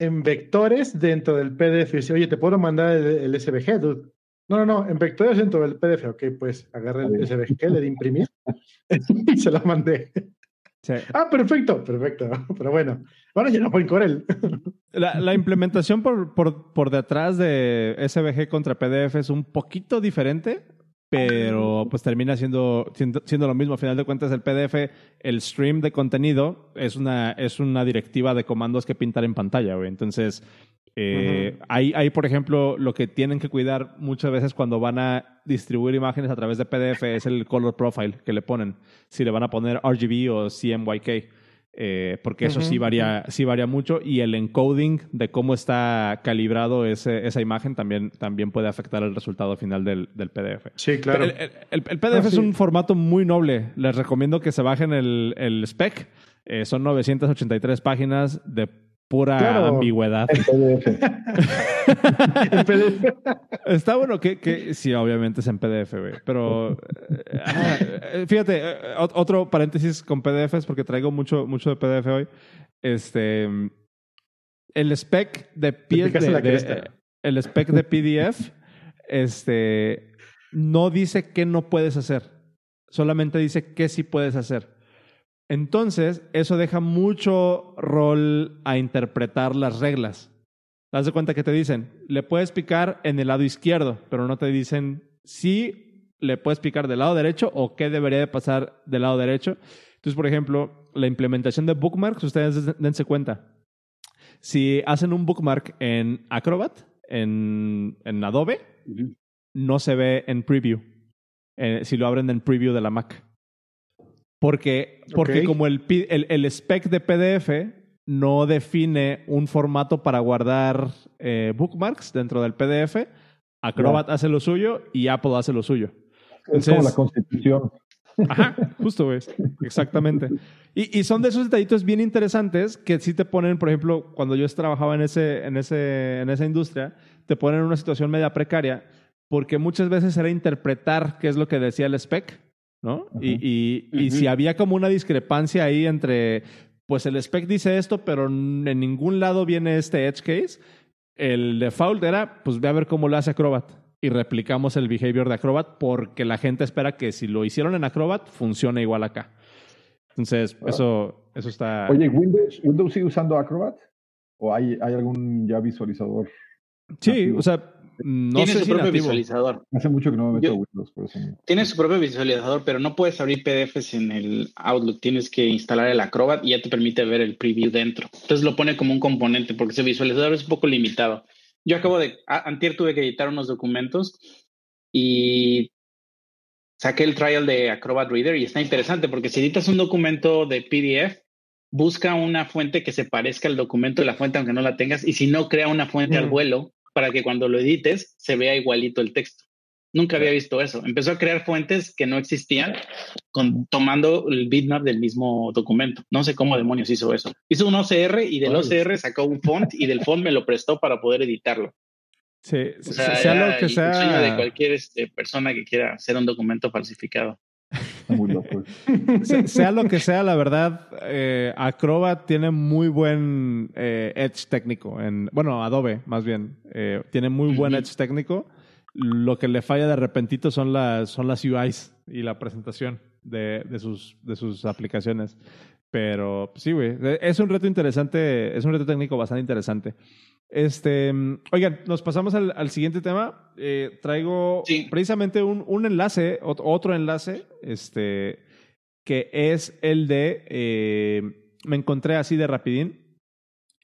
Speaker 1: en vectores dentro del PDF. Dice, oye, ¿te puedo mandar el, SVG, dude? No, no, no, en vectores dentro del PDF. Ok, pues agarré el SVG, le di imprimir [LAUGHS] [LAUGHS] y se lo mandé. Ah, perfecto, perfecto. [LAUGHS] Pero bueno, ahora ya no fue en Corel.
Speaker 2: La, la implementación por, por, por, detrás de SVG contra PDF es un poquito diferente pero pues termina siendo, siendo, lo mismo. A final de cuentas, el PDF, el stream de contenido, es una, es una directiva de comandos que pintar en pantalla, güey. Entonces, eh, ahí, por ejemplo, lo que tienen que cuidar muchas veces cuando van a distribuir imágenes a través de PDF es el color profile que le ponen. Si le van a poner RGB o CMYK. Eh, porque eso sí, varía, sí varía mucho y el encoding de cómo está calibrado ese, esa imagen también, también puede afectar el resultado final del, del PDF.
Speaker 1: Sí, claro.
Speaker 2: El, PDF ah, es un formato muy noble. Les recomiendo que se bajen el, el spec. Eh, son 983 páginas de pura ambigüedad.
Speaker 1: En PDF. [LAUGHS]
Speaker 2: Está bueno que, que, sí, obviamente es en PDF, güey. Pero eh, eh, fíjate, eh, otro paréntesis con PDFs, porque traigo mucho, mucho de PDF hoy. Este el spec de, de, el spec de PDF, este no dice qué no puedes hacer. Solamente dice qué sí puedes hacer. Entonces, eso deja mucho rol a interpretar las reglas. ¿Te das cuenta que te dicen? Le puedes picar en el lado izquierdo, pero no te dicen si le puedes picar del lado derecho o qué debería de pasar del lado derecho. Entonces, por ejemplo, la implementación de bookmarks, ustedes dense cuenta. Si hacen un bookmark en Acrobat, en, Adobe, no se ve en preview. Eh, si lo abren en preview de la Mac. Porque, porque como el, el, spec de PDF no define un formato para guardar eh, bookmarks dentro del PDF, Acrobat hace lo suyo y Apple hace lo suyo.
Speaker 4: Es como la constitución.
Speaker 2: Ajá, justo, güey. Exactamente. Y, y, son de esos detallitos bien interesantes que sí te ponen, por ejemplo, cuando yo trabajaba en, ese, en, ese, en esa industria, te ponen en una situación media precaria porque muchas veces era interpretar qué es lo que decía el spec, ¿no? Y, y, y si había como una discrepancia ahí entre, pues el spec dice esto, pero en ningún lado viene este edge case, el default era, pues ve a ver cómo lo hace Acrobat y replicamos el behavior de Acrobat porque la gente espera que si lo hicieron en Acrobat funcione igual acá. Entonces, ah. eso, eso está.
Speaker 4: Oye, ¿Windows, ¿Windows sigue usando Acrobat? ¿O hay, hay algún ya visualizador?
Speaker 2: Sí, o sea, no
Speaker 3: tiene su propio visualizador.
Speaker 4: Hace mucho que no me meto a Windows, por eso.
Speaker 3: Tiene su propio visualizador, pero no puedes abrir PDFs en el Outlook. Tienes que instalar el Acrobat y ya te permite ver el preview dentro. Entonces lo pone como un componente porque ese visualizador es un poco limitado. Yo acabo de, antier tuve que editar unos documentos y saqué el trial de Acrobat Reader y está interesante porque si editas un documento de PDF, busca una fuente que se parezca al documento de la fuente aunque no la tengas y si no, crea una fuente al vuelo para que cuando lo edites se vea igualito el texto. Nunca había visto eso. Empezó a crear fuentes que no existían con, tomando el bitmap del mismo documento. No sé cómo demonios hizo eso. Hizo un OCR y del OCR sacó un font y del font me lo prestó para poder editarlo.
Speaker 2: Sí, sea, lo que sea.
Speaker 3: El sueño de cualquier este, persona que quiera hacer un documento falsificado.
Speaker 4: Muy [LAUGHS]
Speaker 2: sea, lo que sea, la verdad, eh, Acrobat tiene muy buen eh, edge técnico. En, bueno, Adobe, más bien. Eh, tiene muy buen edge técnico. Lo que le falla de repentito son las, son las UIs y la presentación de, de, sus, de sus aplicaciones. Pero pues sí, güey. Es un reto interesante, es un reto técnico bastante interesante. Este, oigan, nos pasamos al, al siguiente tema. Eh, traigo precisamente un, un, enlace, otro enlace, este, que es el de, eh, me encontré así de rapidín.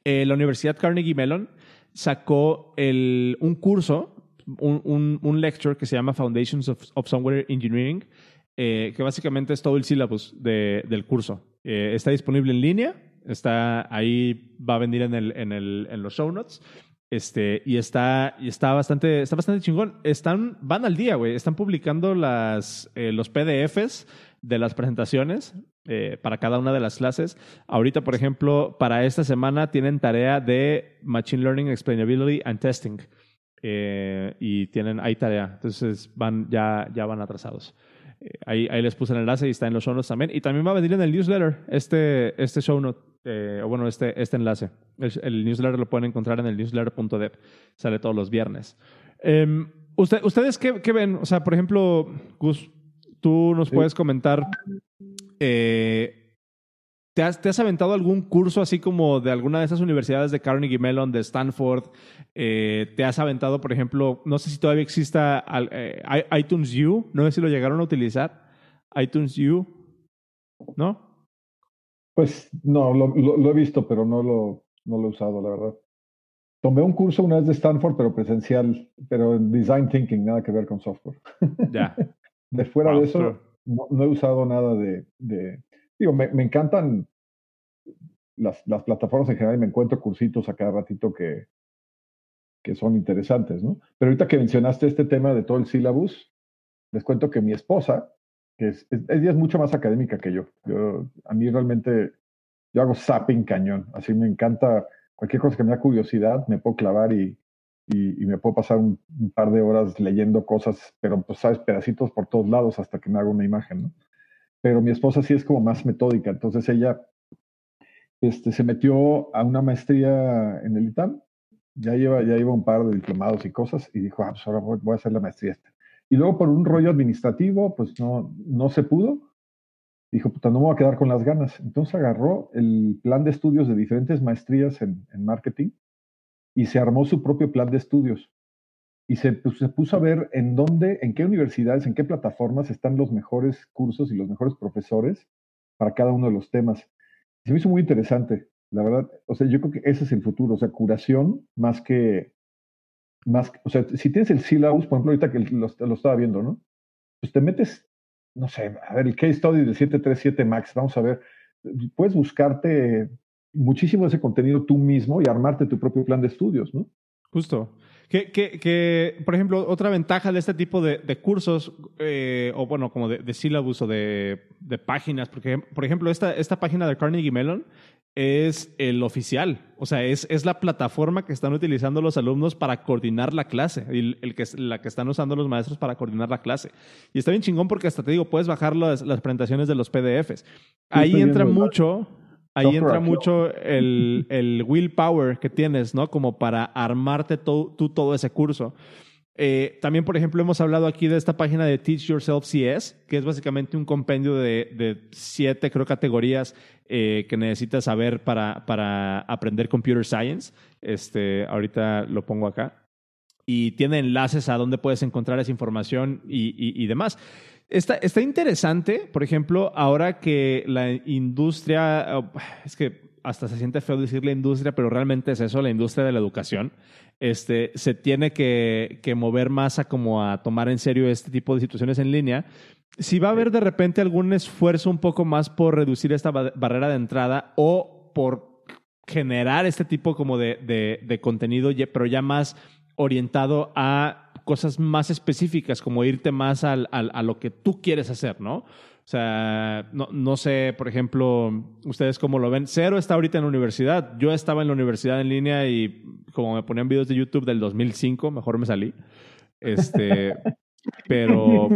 Speaker 2: Eh, la Universidad Carnegie Mellon sacó el, un curso un, un, lecture que se llama Foundations of, Software Engineering, eh, que básicamente es todo el syllabus de, del curso. Eh, está disponible en línea, está ahí, va a venir en, el, en, el, en los show notes. Este, y está, y está bastante, está bastante chingón. Están, van al día, güey. Están publicando las, eh, los PDFs de las presentaciones para cada una de las clases. Ahorita, por ejemplo, para esta semana tienen tarea de Machine Learning Explainability and Testing. Eh, y tienen ahí tarea. Entonces van, ya, ya van atrasados. Ahí, ahí les puse el enlace y está en los show notes también. Y también va a venir en el newsletter este, este show note, eh, o bueno, este, este enlace. El, newsletter lo pueden encontrar en el newsletter.dev. Sale todos los viernes. Em, usted, ¿Ustedes qué, qué, ven? O sea, por ejemplo, Gus, tú nos puedes comentar. Eh, ¿Te has, aventado algún curso así como de alguna de esas universidades de Carnegie Mellon, de Stanford? Eh, ¿Te has aventado, por ejemplo, no sé si todavía exista eh, iTunes U? No sé si lo llegaron a utilizar. iTunes U, ¿no?
Speaker 4: Pues no, lo, he visto, pero no lo, no lo he usado, la verdad. Tomé un curso una vez de Stanford, pero presencial, pero en Design Thinking, nada que ver con software.
Speaker 2: Ya. [LAUGHS]
Speaker 4: de fuera de eso, no, he usado nada de Digo, me, encantan las, plataformas en general y me encuentro cursitos a cada ratito que, que son interesantes, ¿no? Pero ahorita que mencionaste este tema de todo el syllabus, les cuento que mi esposa, que es, ella es mucho más académica que yo. yo. A mí realmente, yo hago zapping cañón, así me encanta cualquier cosa que me da curiosidad, me puedo clavar y, y, y me puedo pasar un, un, par de horas leyendo cosas, pero pues sabes, pedacitos por todos lados hasta que me hago una imagen, ¿no? Pero mi esposa sí es como más metódica, entonces ella este, se metió a una maestría en el ITAM, ya lleva, ya lleva un par de diplomados y cosas, y dijo, ah, pues ahora voy, a hacer la maestría esta. Y luego por un rollo administrativo, pues no, no se pudo. Dijo, puta, no me voy a quedar con las ganas. Entonces agarró el plan de estudios de diferentes maestrías en, en marketing y se armó su propio plan de estudios y se, pues, se, puso a ver en dónde, en qué universidades, en qué plataformas están los mejores cursos y los mejores profesores para cada uno de los temas. Se me hizo muy interesante, la verdad. O sea, yo creo que ese es el futuro, o sea, curación más que, más, o sea, si tienes el syllabus, por ejemplo, ahorita que lo, lo estaba viendo, ¿no? Pues te metes no sé, a ver, el case study del 737 MAX, vamos a ver, puedes buscarte muchísimo de ese contenido tú mismo y armarte tu propio plan de estudios, ¿no?
Speaker 2: Justo. Que, que, que, por ejemplo, otra ventaja de este tipo de, de cursos, eh, o bueno, como de, de syllabus o de, de, páginas, porque, por ejemplo, esta, esta página de Carnegie Mellon es el oficial, o sea, es, es la plataforma que están utilizando los alumnos para coordinar la clase, el, el que, la que están usando los maestros para coordinar la clase. Y está bien chingón porque hasta te digo, puedes bajar las, las presentaciones de los PDFs. Ahí entra mucho Ahí entra mucho el, el, willpower que tienes, ¿no? Como para armarte tú todo ese curso. Eh, también, por ejemplo, hemos hablado aquí de esta página de Teach Yourself CS, que es básicamente un compendio de, de siete, creo, categorías eh, que necesitas saber para, para aprender Computer Science. Este, ahorita lo pongo acá. Y tiene enlaces a donde puedes encontrar esa información y, y, y demás. Está, está interesante, por ejemplo, ahora que la industria, es que hasta se siente feo decir la industria, pero realmente es eso, la industria de la educación, este, se tiene que, que mover más a como a tomar en serio este tipo de situaciones en línea. Si va a haber de repente algún esfuerzo un poco más por reducir esta barrera de entrada o por generar este tipo como de, de contenido, pero ya más orientado a cosas más específicas, como irte más al, a lo que tú quieres hacer, ¿no? O sea, no, no, sé, por ejemplo, ustedes cómo lo ven. Cero está ahorita en la universidad. Yo estaba en la universidad en línea y como me ponían videos de YouTube del 2005, mejor me salí. Este, [LAUGHS] pero,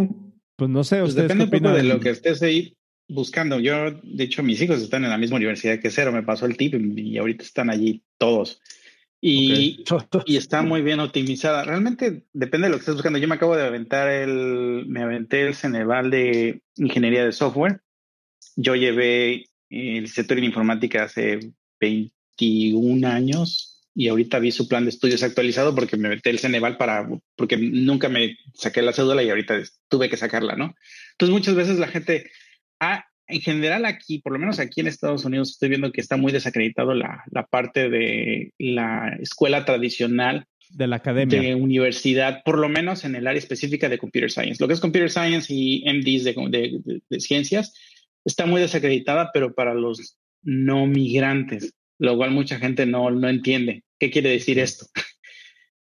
Speaker 2: pues no sé, pues ustedes
Speaker 3: depende un poco de lo que estés ahí buscando. Yo, de hecho, mis hijos están en la misma universidad que Cero. Me pasó el tip y ahorita están allí todos. Y, [LAUGHS] y, está muy bien optimizada. Realmente depende de lo que estés buscando. Yo me acabo de aventar el, me aventé el Ceneval de Ingeniería de Software. Yo llevé el sector en informática hace 21 años y ahorita vi su plan de estudios actualizado porque me aventé el Ceneval para, porque nunca me saqué la cédula y ahorita tuve que sacarla, ¿no? Entonces muchas veces la gente, ah, en general aquí, por lo menos aquí en Estados Unidos, estoy viendo que está muy desacreditado la, la parte de la escuela tradicional.
Speaker 2: De la academia.
Speaker 3: De universidad, por lo menos en el área específica de Computer Science. Lo que es Computer Science y MDs de, de, de ciencias está muy desacreditada, pero para los no migrantes, lo cual mucha gente no, no entiende. ¿Qué quiere decir esto? [LAUGHS]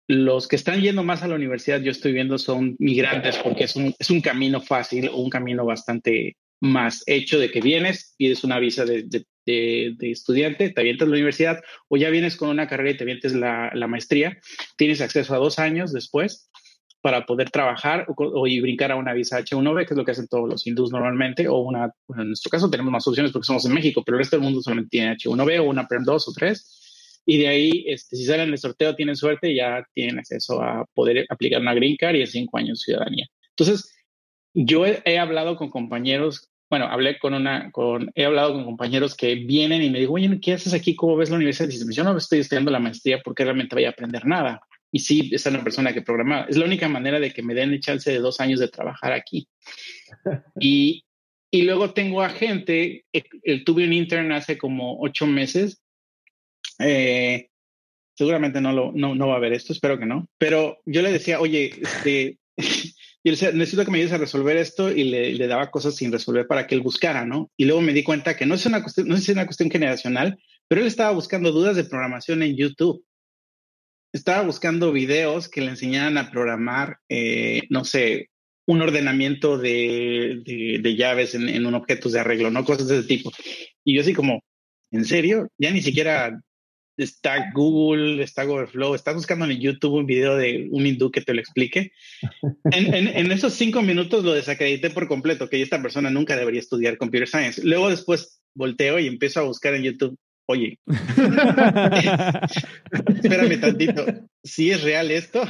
Speaker 3: Los que están yendo más a la universidad, yo estoy viendo, son migrantes porque es un, es un camino fácil o un camino bastante más hecho de que vienes, pides una visa de, estudiante, te avientas la universidad o ya vienes con una carrera y te avientes la, maestría, tienes acceso a dos años después para poder trabajar o, y brincar a una visa H1B, que es lo que hacen todos los hindús normalmente, o una, en nuestro caso tenemos más opciones porque somos en México, pero el resto del mundo solamente tiene H1B o una PERM 2 o 3. Y de ahí, este, si salen el sorteo, tienen suerte y ya tienen acceso a poder aplicar una green card y en cinco años ciudadanía. Entonces, yo he, hablado con compañeros bueno, hablé con una, con, he hablado con compañeros que vienen y me digo, oye, ¿qué haces aquí? ¿Cómo ves la universidad? Y yo no estoy estudiando la maestría porque realmente voy a aprender nada. Y sí, es una persona que programa. Es la única manera de que me den el chance de dos años de trabajar aquí. [LAUGHS] y, y luego tengo a gente, eh, tuve un intern hace como ocho meses. Eh, seguramente no, lo, no, no va a ver esto, espero que no. Pero yo le decía, oye, este, [LAUGHS] Y él decía, necesito que me ayudes a resolver esto y le, daba cosas sin resolver para que él buscara, ¿no? Y luego me di cuenta que no es una cuestión, no es una cuestión generacional, pero él estaba buscando dudas de programación en YouTube. Estaba buscando videos que le enseñaran a programar, eh, no sé, un ordenamiento de, de, llaves en, en un objeto de arreglo, ¿no? Cosas de ese tipo. Y yo así como, ¿en serio? Ya ni siquiera está Google, está Overflow, estás buscando en YouTube un video de un hindú que te lo explique. En, esos cinco minutos lo desacredité por completo, que esta persona nunca debería estudiar Computer Science. Luego después volteo y empiezo a buscar en YouTube, oye, [LAUGHS] espérame tantito, si es real esto.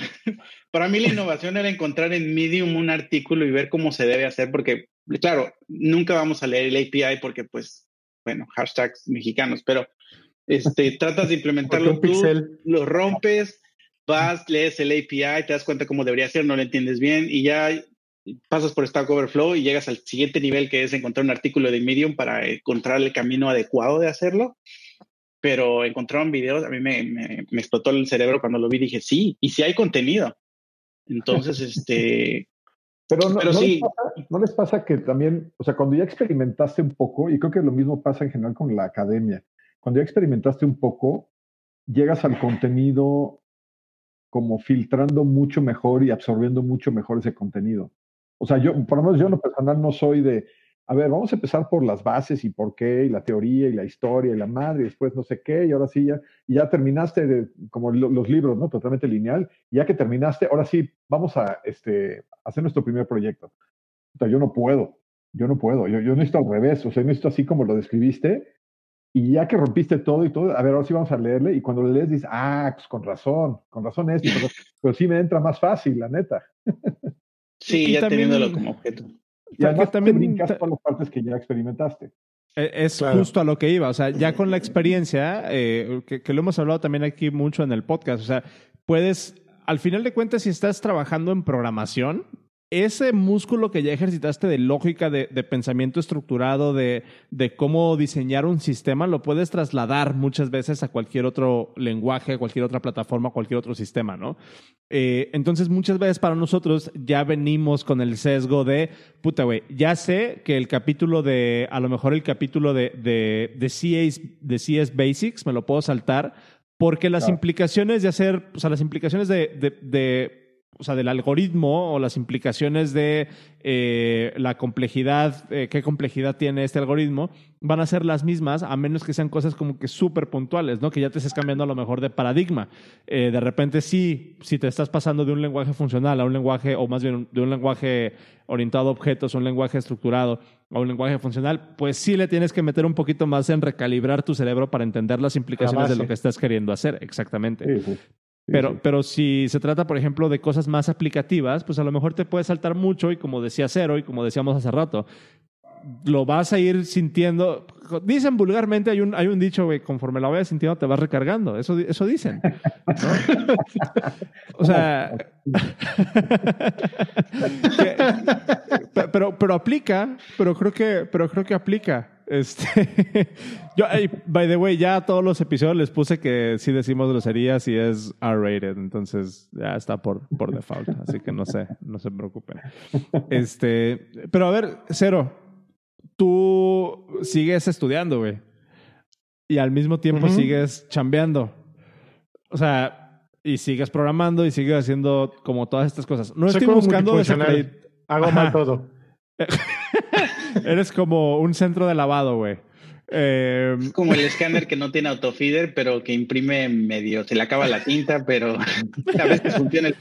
Speaker 3: Para mí la innovación era encontrar en Medium un artículo y ver cómo se debe hacer, porque claro, nunca vamos a leer el API porque pues, bueno, hashtags mexicanos, pero este, tratas de implementarlo tú, lo rompes, vas, lees el API, te das cuenta cómo debería ser, no lo entiendes bien y ya pasas por Stack Overflow y llegas al siguiente nivel que es encontrar un artículo de Medium para encontrar el camino adecuado de hacerlo. Pero encontrar un video, a mí me, me, me explotó el cerebro cuando lo vi, dije, sí, y si hay contenido. Entonces, [LAUGHS] este,
Speaker 4: Pero, no, sí. no, les pasa, que también, o sea, cuando ya experimentaste un poco, y creo que lo mismo pasa en general con la academia, cuando ya experimentaste un poco, llegas al contenido como filtrando mucho mejor y absorbiendo mucho mejor ese contenido. O sea, yo, por lo menos yo en lo personal no soy de, a ver, vamos a empezar por las bases y por qué, y la teoría y la historia y la madre, y después no sé qué, y ahora sí ya, y ya terminaste de, como los libros, ¿no? Totalmente lineal. ya que terminaste, ahora sí, vamos a este, hacer nuestro primer proyecto. O sea, yo no puedo, yo no puedo, yo, yo necesito al revés, o sea, necesito así como lo describiste, y ya que rompiste todo y todo, a ver, ahora sí vamos a leerle, y cuando le lees dices, ah, pues con razón, con razón es, pero, [LAUGHS] pero sí me entra más fácil, la neta.
Speaker 3: Sí, ya teniéndolo como objeto.
Speaker 4: Y además también brincas por las partes que ya experimentaste.
Speaker 2: E, es justo a lo que iba, o sea, ya con la [LAUGHS] experiencia, eh, que, que, lo hemos hablado también aquí mucho en el podcast, o sea, puedes, al final de cuentas, si estás trabajando en programación, ese músculo que ya ejercitaste de lógica, de, pensamiento estructurado, de, de, cómo diseñar un sistema, lo puedes trasladar muchas veces a cualquier otro lenguaje, a cualquier otra plataforma, a cualquier otro sistema, ¿no? Eh, entonces, muchas veces para nosotros ya venimos con el sesgo de, puta, güey, ya sé que el capítulo de, a lo mejor el capítulo de, de, de, CS, de CS Basics me lo puedo saltar porque las implicaciones de hacer, o sea, las implicaciones de, de o sea, del algoritmo o las implicaciones de eh, la complejidad, eh, qué complejidad tiene este algoritmo, van a ser las mismas, a menos que sean cosas como que súper puntuales, ¿no? Que ya te estés cambiando a lo mejor de paradigma. Eh, de repente sí, si te estás pasando de un lenguaje funcional a un lenguaje, o más bien de un lenguaje orientado a objetos, un lenguaje estructurado a un lenguaje funcional, pues sí le tienes que meter un poquito más en recalibrar tu cerebro para entender las implicaciones de lo que estás queriendo hacer, exactamente. Pero, pero si se trata, por ejemplo, de cosas más aplicativas, pues a lo mejor te puede saltar mucho y como decía Cero y como decíamos hace rato, lo vas a ir sintiendo. Dicen vulgarmente, hay un, hay un dicho, güey, conforme lo vayas sintiendo te vas recargando. Eso, eso dicen. o sea. [LAUGHS] pero, pero aplica, pero creo que, pero creo que aplica. Este, [LAUGHS] yo, by the way, ya todos los episodios les puse que si decimos groserías y es R-rated, entonces ya está por, por default, así que no sé, no se preocupen. Este, pero a ver, Cero, tú sigues estudiando, güey, y al mismo tiempo sigues chambeando. O sea, y sigues programando y sigues haciendo como todas estas cosas. No estoy buscando
Speaker 1: Hago mal todo. [LAUGHS]
Speaker 2: Eres como un centro de lavado, güey.
Speaker 3: Eh, es como el escáner que no tiene autofeeder, pero que imprime medio. Se le acaba la tinta, pero [LAUGHS] a veces funciona el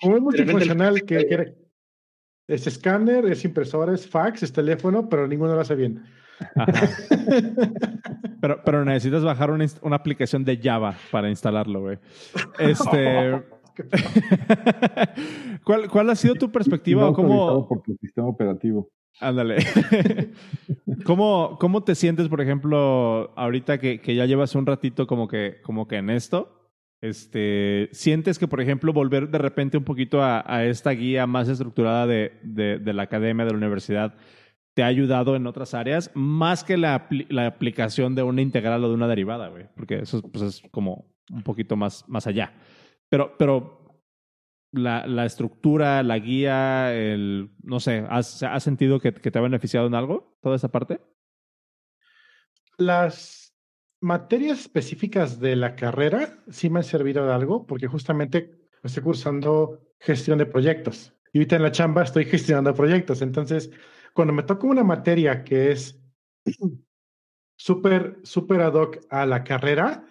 Speaker 1: Como es multifuncional, que, que es escáner, es impresora, es fax, es teléfono, pero ninguno lo hace bien. [LAUGHS]
Speaker 2: pero, pero necesitas bajar una, una, aplicación de Java para instalarlo, güey. [LAUGHS] Este. ¿Cuál, ¿Cuál ha sido tu perspectiva? No
Speaker 4: cómo... por tu sistema operativo.
Speaker 2: Ándale. [LAUGHS] ¿Cómo, ¿Cómo te sientes, por ejemplo, ahorita que, que, ya llevas un ratito como que, como que en esto? Este, ¿Sientes que, por ejemplo, volver de repente un poquito a, a esta guía más estructurada de, de, de, la academia, de la universidad, te ha ayudado en otras áreas más que la, la aplicación de una integral o de una derivada, güey? Porque eso pues, es como un poquito más, más allá. Pero, pero la, la, estructura, la guía, el, no sé, ¿has, ¿has sentido que, que, te ha beneficiado en algo toda esa parte?
Speaker 1: Las materias específicas de la carrera sí me han servido de algo porque justamente estoy cursando gestión de proyectos. Y ahorita en la chamba estoy gestionando proyectos. Entonces, cuando me toca una materia que es [CLEARS THROAT] súper, súper ad hoc a la carrera,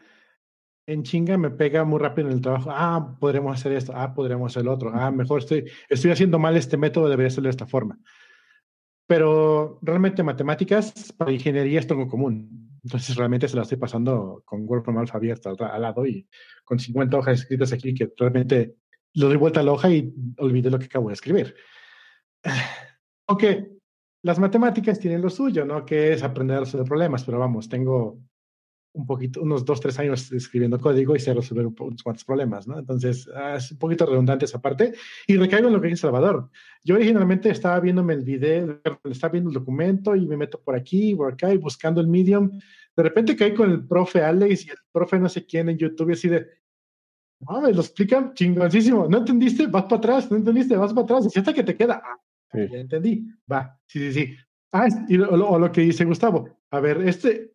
Speaker 1: en chinga me pega muy rápido en el trabajo. Ah, podremos hacer esto. Ah, podremos hacer lo otro. Ah, mejor estoy, estoy haciendo mal este método, debería hacerlo de esta forma. Pero realmente matemáticas para ingeniería es algo común. Entonces realmente se la estoy pasando con Word from Alpha abierto al, lado y con 50 hojas escritas aquí que realmente le doy vuelta a la hoja y olvidé lo que acabo de escribir. [SIGHS] Aunque las matemáticas tienen lo suyo, ¿no? Que es aprender a resolver problemas, pero vamos, tengo un poquito, unos dos, tres años escribiendo código y sé resolver unos cuantos problemas, ¿no? Entonces, ah, es un poquito redundante esa parte. Y recaigo en lo que dice Salvador. Yo originalmente estaba viéndome el video, estaba viendo el documento y me meto por aquí, por acá y buscando el Medium. De repente caí con el profe Alex y el profe no sé quién en YouTube y así de, me lo explican chingoncísimo. ¿No entendiste? Vas para atrás. ¿No entendiste? Vas para atrás. Y hasta que te queda. Ah, ya entendí. Va. Sí, sí, sí. Ah, y lo, lo, que dice Gustavo. A ver, este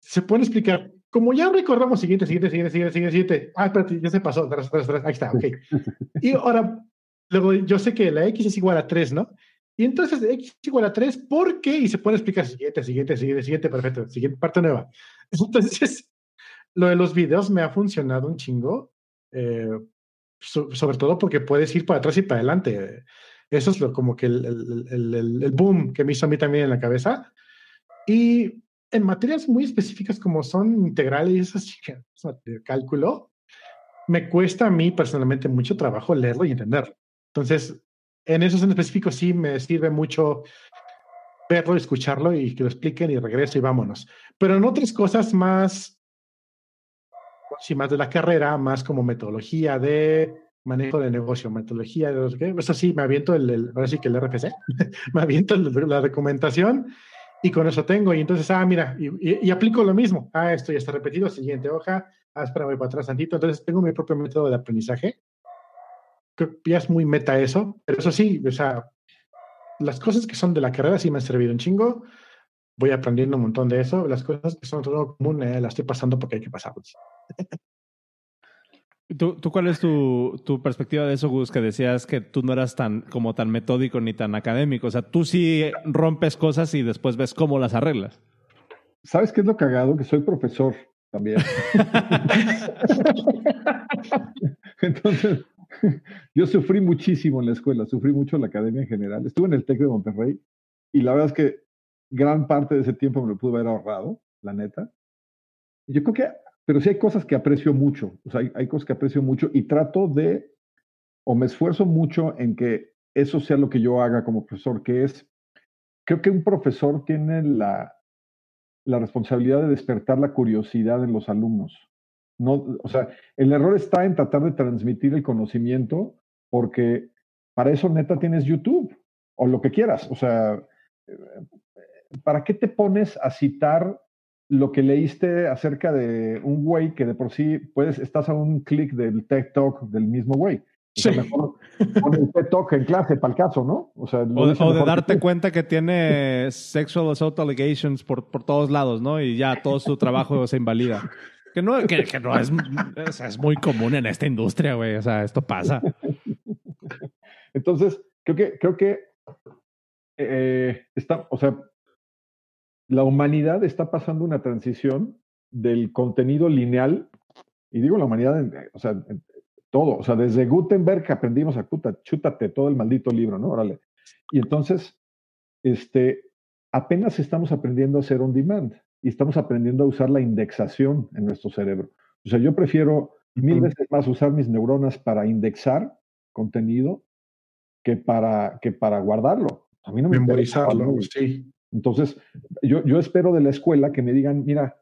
Speaker 1: se puede explicar. Como ya recordamos, siguiente, siguiente, siguiente, siguiente, siguiente, siguiente. Ah, espérate, ya se pasó. Atrás, atrás, atrás. Ahí está, ok. [LAUGHS] y ahora, luego yo sé que la X es igual a 3, ¿no? Y entonces X es igual a 3, ¿por qué? Y se puede explicar siguiente, siguiente, siguiente, siguiente, perfecto. Siguiente parte nueva. [LAUGHS] Entonces, lo de los videos me ha funcionado un chingo eh, sobre todo porque puedes ir para atrás y para adelante. Eso es lo, como que el, el, el, el, boom que me hizo a mí también en la cabeza. Y en materias muy específicas como son integrales y cálculo, me cuesta a mí personalmente mucho trabajo leerlo y entenderlo. Entonces, en esos en específico sí me sirve mucho verlo, escucharlo y que lo expliquen y regreso y vámonos. Pero en otras cosas más sí, más de la carrera, más como metodología de manejo de negocio, metodología de qué. Eso sí, me aviento el, ahora sí que el RFC, [LAUGHS] me aviento la documentación y con eso tengo. Y entonces, ah, mira, y, aplico lo mismo. Ah, esto ya está repetido, siguiente hoja, ah, espera, voy para atrás tantito. Entonces, tengo mi propio método de aprendizaje. Creo que ya es muy meta eso, pero eso sí, o sea, las cosas que son de la carrera sí me han servido un chingo voy aprendiendo un montón de eso. Las cosas que son todo común eh, las estoy pasando porque hay que pasarlas. [LAUGHS]
Speaker 2: ¿Tú, ¿Tú, cuál es tu, tu, perspectiva de eso, Gus? Que decías que tú no eras tan como tan metódico ni tan académico. O sea, tú sí rompes cosas y después ves cómo las arreglas.
Speaker 4: ¿Sabes qué es lo cagado? Que soy profesor también. [LAUGHS] Entonces, yo sufrí muchísimo en la escuela, sufrí mucho en la academia en general. Estuve en el TEC de Monterrey y la verdad es que gran parte de ese tiempo me lo pude haber ahorrado, la neta. Yo creo que, pero sí hay cosas que aprecio mucho, o sea, hay, cosas que aprecio mucho y trato de, o me esfuerzo mucho en que eso sea lo que yo haga como profesor, que es, creo que un profesor tiene la, la responsabilidad de despertar la curiosidad en los alumnos. No, o sea, el error está en tratar de transmitir el conocimiento porque para eso neta tienes YouTube o lo que quieras. O sea, ¿para qué te pones a citar lo que leíste acerca de un güey que de por sí puedes, estás a un clic del TED Talk del mismo güey?
Speaker 2: Sí.
Speaker 4: mejor pon el TED Talk en clase para el caso, ¿no?
Speaker 2: O, sea, o, de darte cuenta que tiene sexual assault allegations por, por todos lados, ¿no? Y ya todo su trabajo se invalida. Que no, que, no es, es muy común en esta industria, güey. O sea, esto pasa.
Speaker 4: Entonces, creo que, creo que eh, está, o sea, la humanidad está pasando una transición del contenido lineal, y digo la humanidad, o sea, todo, o sea, desde Gutenberg aprendimos a puta, chútate todo el maldito libro, ¿no? Órale. Y entonces, este, apenas estamos aprendiendo a hacer on demand y estamos aprendiendo a usar la indexación en nuestro cerebro. O sea, yo prefiero mil veces más usar mis neuronas para indexar contenido que para, que para guardarlo.
Speaker 1: A mí no me Memorizarlo, sí.
Speaker 4: Entonces, yo, espero de la escuela que me digan, mira,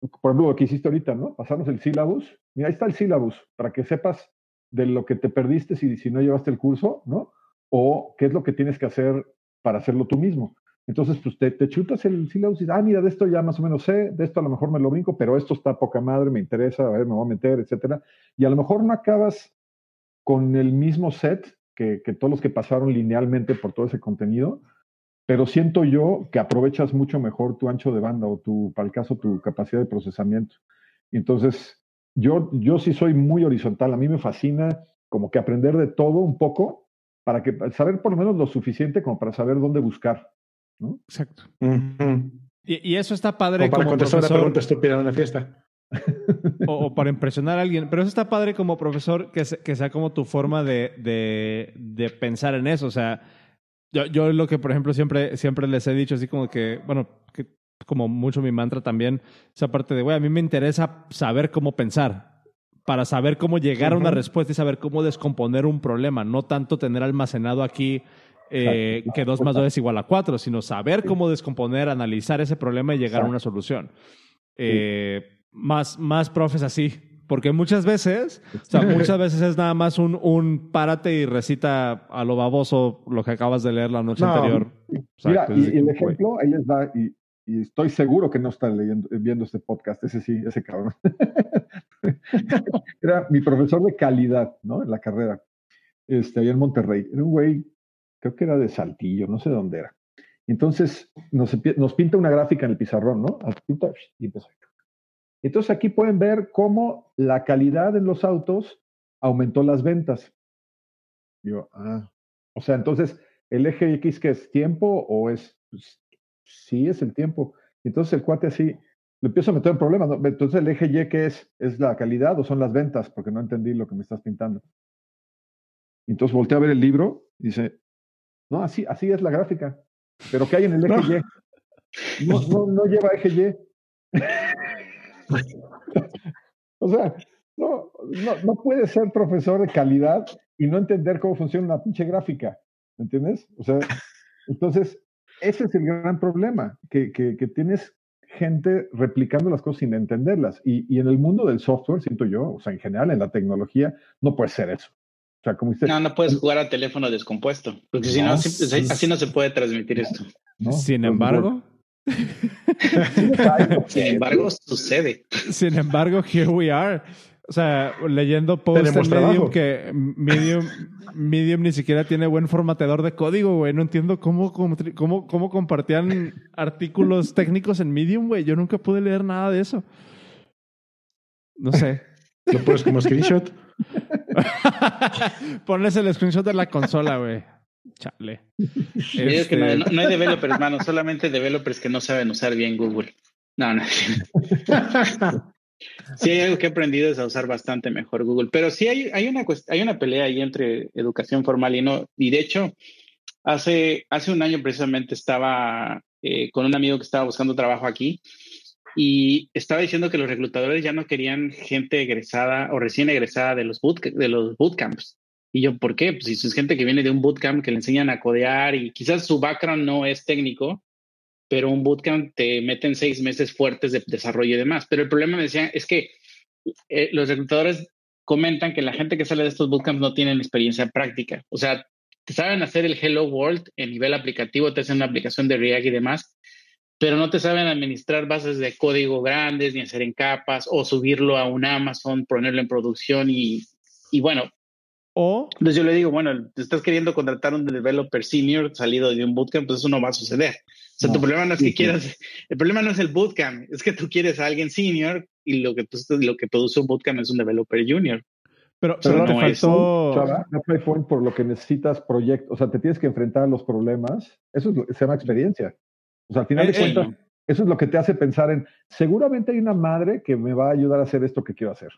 Speaker 4: por ejemplo, lo que hiciste ahorita, ¿no? Pasarnos el sílabus. Mira, ahí está el sílabus, para que sepas de lo que te perdiste si, no llevaste el curso, ¿no? O qué es lo que tienes que hacer para hacerlo tú mismo. Entonces, pues te, te chutas el sílabus y dices, ah, mira, de esto ya más o menos sé, de esto a lo mejor me lo brinco, pero esto está poca madre, me interesa, a ver, me voy a meter, etcétera. Y a lo mejor no acabas con el mismo set que, que todos los que pasaron linealmente por todo ese contenido, pero siento yo que aprovechas mucho mejor tu ancho de banda o tu, para el caso, tu capacidad de procesamiento. Entonces, yo, yo sí soy muy horizontal, a mí me fascina como que aprender de todo un poco para que saber por lo menos lo suficiente como para saber dónde buscar. ¿no?
Speaker 2: Exacto. y, eso está padre.
Speaker 1: O para contestar una pregunta estúpida en una fiesta. [LAUGHS]
Speaker 2: o, para impresionar a alguien. Pero eso está padre como profesor que, que sea como tu forma de, de, de pensar en eso. O sea, yo, yo lo que, por ejemplo, siempre, siempre les he dicho, así como que, bueno, que como mucho mi mantra también, esa parte de, güey, a mí me interesa saber cómo pensar, para saber cómo llegar a una respuesta y saber cómo descomponer un problema, no tanto tener almacenado aquí eh, que 2 más 2 es igual a 4, sino saber cómo descomponer, analizar ese problema y llegar a una solución. Eh, más, más profes así, porque muchas veces, o sea, [LAUGHS] muchas veces es nada más un, un párate y recita a lo baboso lo que acabas de leer la noche anterior.
Speaker 4: mira, y, el ejemplo, ahí les da, y, estoy seguro que no está leyendo, viendo este podcast, ese sí, ese cabrón. [LAUGHS] era mi profesor de calidad, ¿no? En la carrera, este, allá en Monterrey. Era un güey, creo que era de Saltillo, no sé dónde era. Entonces nos, nos pinta una gráfica en el pizarrón, ¿no? Y empezó. Entonces aquí pueden ver cómo la calidad en los autos aumentó las ventas. Yo, ah, o sea, entonces el eje X que es tiempo o es, pues, sí es el tiempo. Entonces el cuate así, le empiezo a meter en problemas. Entonces el eje Y que es, es la calidad o son las ventas, porque no entendí lo que me estás pintando. Entonces volteé a ver el libro y dice, no, así, así es la gráfica. Pero ¿qué hay en el eje Y? No, no, no lleva eje Y. [LAUGHS] o sea, no, no, no puedes ser profesor de calidad y no entender cómo funciona una pinche gráfica. ¿Me entiendes? O sea, [LAUGHS] entonces, ese es el gran problema, que, que, que tienes gente replicando las cosas sin entenderlas. Y, y, en el mundo del software, siento yo, o sea, en general, en la tecnología, no puede ser eso. O sea, como usted,
Speaker 3: no, no puedes jugar a teléfono descompuesto, porque si no, así, no se puede transmitir esto.
Speaker 2: Sin embargo. [LAUGHS]
Speaker 3: Sin embargo, sucede.
Speaker 2: Sin embargo, here we are. O sea, leyendo posts en Medium que Medium, Medium ni siquiera tiene buen formateador de código, güey. No entiendo cómo, cómo, cómo, compartían artículos técnicos en Medium, güey. Yo nunca pude leer nada de eso. No sé.
Speaker 1: Lo pones como screenshot. [LAUGHS]
Speaker 2: Ponles el screenshot de la consola, güey. Chale. [LAUGHS]
Speaker 3: Este... no, no, hay developers, hermano, solamente developers que no saben usar bien Google. No, no. [LAUGHS] Sí, hay algo que he aprendido es a usar bastante mejor Google, pero sí hay, hay, una, hay una pelea ahí entre educación formal y no. Y de hecho, hace, hace un año precisamente estaba eh, con un amigo que estaba buscando trabajo aquí y estaba diciendo que los reclutadores ya no querían gente egresada o recién egresada de los, boot, de los bootcamps. Y yo, ¿por qué? Pues si es gente que viene de un bootcamp que le enseñan a codear y quizás su background no es técnico, pero un bootcamp te meten seis meses fuertes de desarrollo y demás. Pero el problema, me decían, es que eh, los reclutadores comentan que la gente que sale de estos bootcamps no tienen experiencia práctica. O sea, te saben hacer el Hello World en nivel aplicativo, te hacen una aplicación de React y demás, pero no te saben administrar bases de código grandes, ni hacer en capas, o subirlo a un Amazon, ponerlo en producción y, y bueno. O, entonces yo le digo, bueno, te estás queriendo contratar un developer senior salido de un bootcamp, pues eso no va a suceder. O sea, tu problema no es que quieras, el problema no es el bootcamp, es que tú quieres a alguien senior y lo que, lo que produce un bootcamp es un developer junior.
Speaker 2: Pero, pero no te faltó...
Speaker 4: no por lo que necesitas proyectos, o sea, te tienes que enfrentar a los problemas, eso es, se llama experiencia. O sea, al final de eh, cuentas, eso es lo que te hace pensar en, seguramente hay una madre que me va a ayudar a hacer esto que quiero hacer.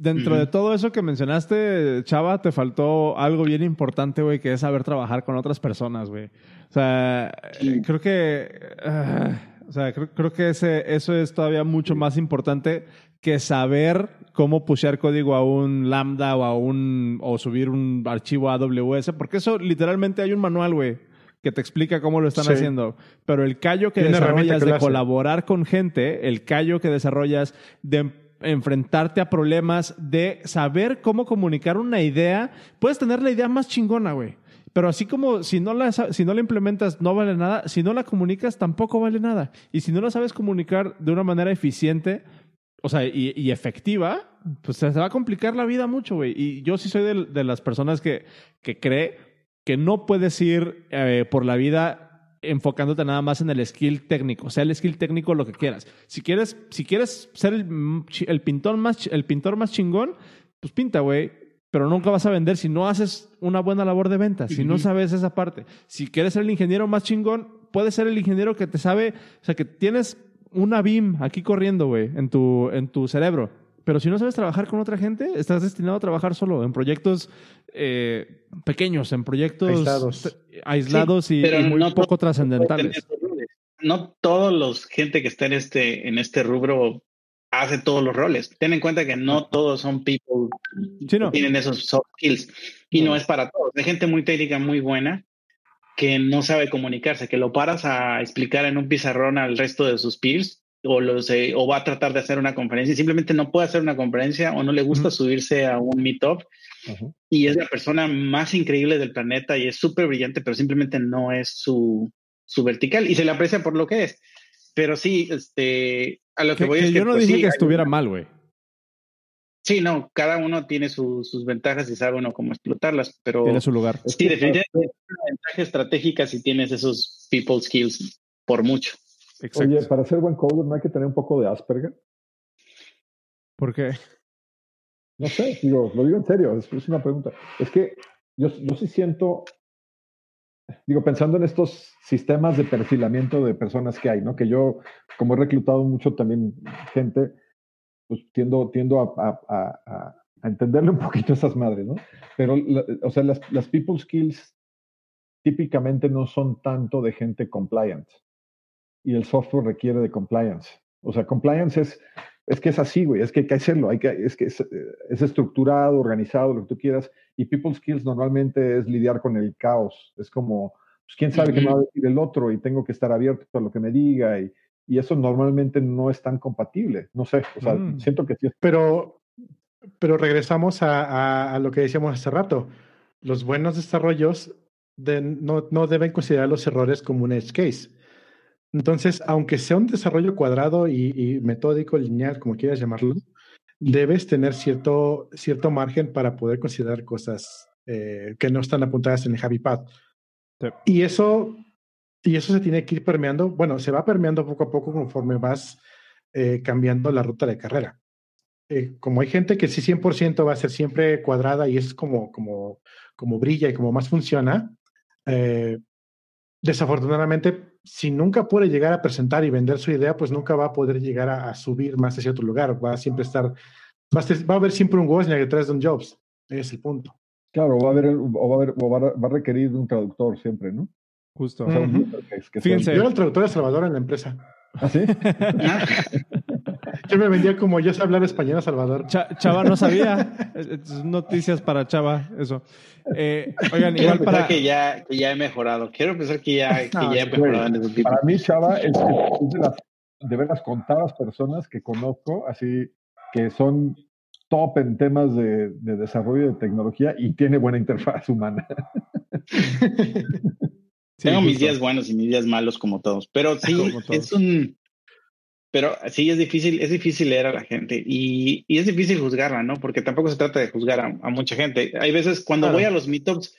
Speaker 2: Dentro de todo eso que mencionaste, Chava, te faltó algo bien importante, güey, que es saber trabajar con otras personas, güey. O sea, creo que... Ah, o sea, creo, que ese, eso es todavía mucho más importante que saber cómo pushear código a un Lambda o a un... o subir un archivo a AWS, porque eso literalmente hay un manual, güey, que te explica cómo lo están haciendo. Pero el callo que desarrollas de colaborar con gente, el callo que desarrollas de enfrentarte a problemas, de saber cómo comunicar una idea. Puedes tener la idea más chingona, güey. Pero así como si no, la, si no la implementas no vale nada, si no la comunicas tampoco vale nada. Y si no la sabes comunicar de una manera eficiente, o sea, y, efectiva, pues se va a complicar la vida mucho, güey. Y yo sí soy de, las personas que, que cree que no puedes ir eh, por la vida enfocándote nada más en el skill técnico, o sea, el skill técnico lo que quieras. Si quieres, si quieres ser el, pintor, más, el pintor más chingón, pues pinta, güey. Pero nunca vas a vender si no haces una buena labor de venta, si no sabes esa parte. Si quieres ser el ingeniero más chingón, puedes ser el ingeniero que te sabe, o sea, que tienes una BIM aquí corriendo, güey, en tu, en tu cerebro. Pero si no sabes trabajar con otra gente, estás destinado a trabajar solo en proyectos eh, pequeños, en proyectos aislados, y, muy poco trascendentales.
Speaker 3: No todos los gente que está en este, en este rubro hace todos los roles. Ten en cuenta que no todos son people que tienen esos soft skills y no. es para todos. Hay gente muy técnica, muy buena que no sabe comunicarse, que lo paras a explicar en un pizarrón al resto de sus peers o, los, o va a tratar de hacer una conferencia y simplemente no puede hacer una conferencia o no le gusta subirse a un meetup y es la persona más increíble del planeta y es súper brillante, pero simplemente no es su, su vertical y se le aprecia por lo que es. Pero sí, este, a lo que, voy
Speaker 2: es que, yo no pues dije que estuviera mal, güey.
Speaker 3: Sí, no, cada uno tiene sus ventajas y sabe uno cómo explotarlas, pero...
Speaker 2: Tiene su lugar.
Speaker 3: Sí, definitivamente es una ventaja estratégica si tienes esos people skills por mucho.
Speaker 4: Oye, para ser buen coder no hay que tener un poco de Asperger.
Speaker 2: ¿Por qué?
Speaker 4: No sé, digo, lo digo en serio, es, una pregunta. Es que yo, yo sí siento, digo, pensando en estos sistemas de perfilamiento de personas que hay, ¿no? Que yo, como he reclutado mucho también gente, pues tiendo, tiendo a, a, a, a entenderle un poquito a esas madres, ¿no? Pero, o sea, las, las people skills típicamente no son tanto de gente compliant y el software requiere de compliance. O sea, compliance es, es que es así, güey, es que hay que hacerlo, hay que, es que es, es, estructurado, organizado, lo que tú quieras. Y people skills normalmente es lidiar con el caos. Es como, pues quién sabe qué me va a decir el otro y tengo que estar abierto a lo que me diga y, y eso normalmente no es tan compatible. No sé, o sea, mm. siento que sí.
Speaker 1: Pero, pero regresamos a, a, lo que decíamos hace rato. Los buenos desarrollos de, no, no deben considerar los errores como un edge case entonces, aunque sea un desarrollo cuadrado y, metódico, lineal, como quieras llamarlo, debes tener cierto, cierto margen para poder considerar cosas eh, que no están apuntadas en el Happy Path. Y eso, y eso se tiene que ir permeando, bueno, se va permeando poco a poco conforme vas eh, cambiando la ruta de carrera. Eh, como hay gente que sí 100% va a ser siempre cuadrada y es como, como, como brilla y como más funciona, desafortunadamente si nunca puede llegar a presentar y vender su idea, pues nunca va a poder llegar a, subir más hacia otro lugar. Va a siempre estar, va a, va a haber siempre un Wozniak detrás de un Jobs. Es el punto.
Speaker 4: Claro, va a haber, o va a, haber, o va a requerir un traductor siempre, ¿no?
Speaker 2: Justo.
Speaker 1: Fíjense. Yo era el traductor de Salvador en la empresa.
Speaker 4: ¿Ah, sí? [LAUGHS]
Speaker 1: Yo me vendía como yo sé hablar español a Salvador.
Speaker 2: Chava no sabía. Noticias para Chava, eso. Eh, oigan,
Speaker 3: Quiero igual para. que ya, que ya he mejorado. Quiero pensar que ya, que ya he mejorado en ese
Speaker 4: Para mí, Chava es, de las de ver las contadas personas que conozco, así que son top en temas de, de desarrollo de tecnología y tiene buena interfaz humana. [LAUGHS]
Speaker 3: Tengo mis días buenos y mis días malos como todos, pero sí, es un... Pero sí, es difícil, es difícil leer a la gente y, y es difícil juzgarla, ¿no? Porque tampoco se trata de juzgar a, mucha gente. Hay veces cuando voy a los meetups,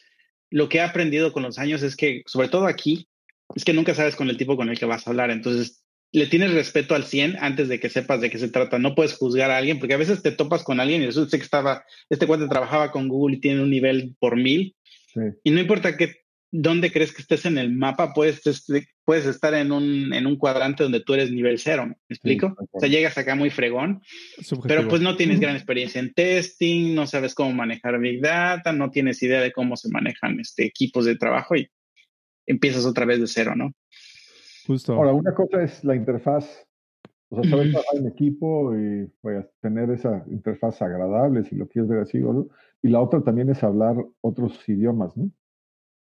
Speaker 3: lo que he aprendido con los años es que, sobre todo aquí, es que nunca sabes con el tipo con el que vas a hablar. Entonces, le tienes respeto al 100 antes de que sepas de qué se trata. No puedes juzgar a alguien porque a veces te topas con alguien y resulta que estaba, este cuate trabajaba con Google y tiene un nivel por mil. Y no importa qué dónde crees que estés en el mapa, puedes, puedes estar en un, en un cuadrante donde tú eres nivel cero, ¿me explico? o sea, llegas acá muy fregón, pero pues no tienes gran experiencia en testing, no sabes cómo manejar Big Data, no tienes idea de cómo se manejan este, equipos de trabajo y empiezas otra vez de cero, ¿no?
Speaker 4: Justo. Ahora, una cosa es la interfaz, o sea, saber trabajar en equipo y voy a tener esa interfaz agradable, si lo quieres ver así, ¿no? Y la otra también es hablar otros idiomas, ¿no?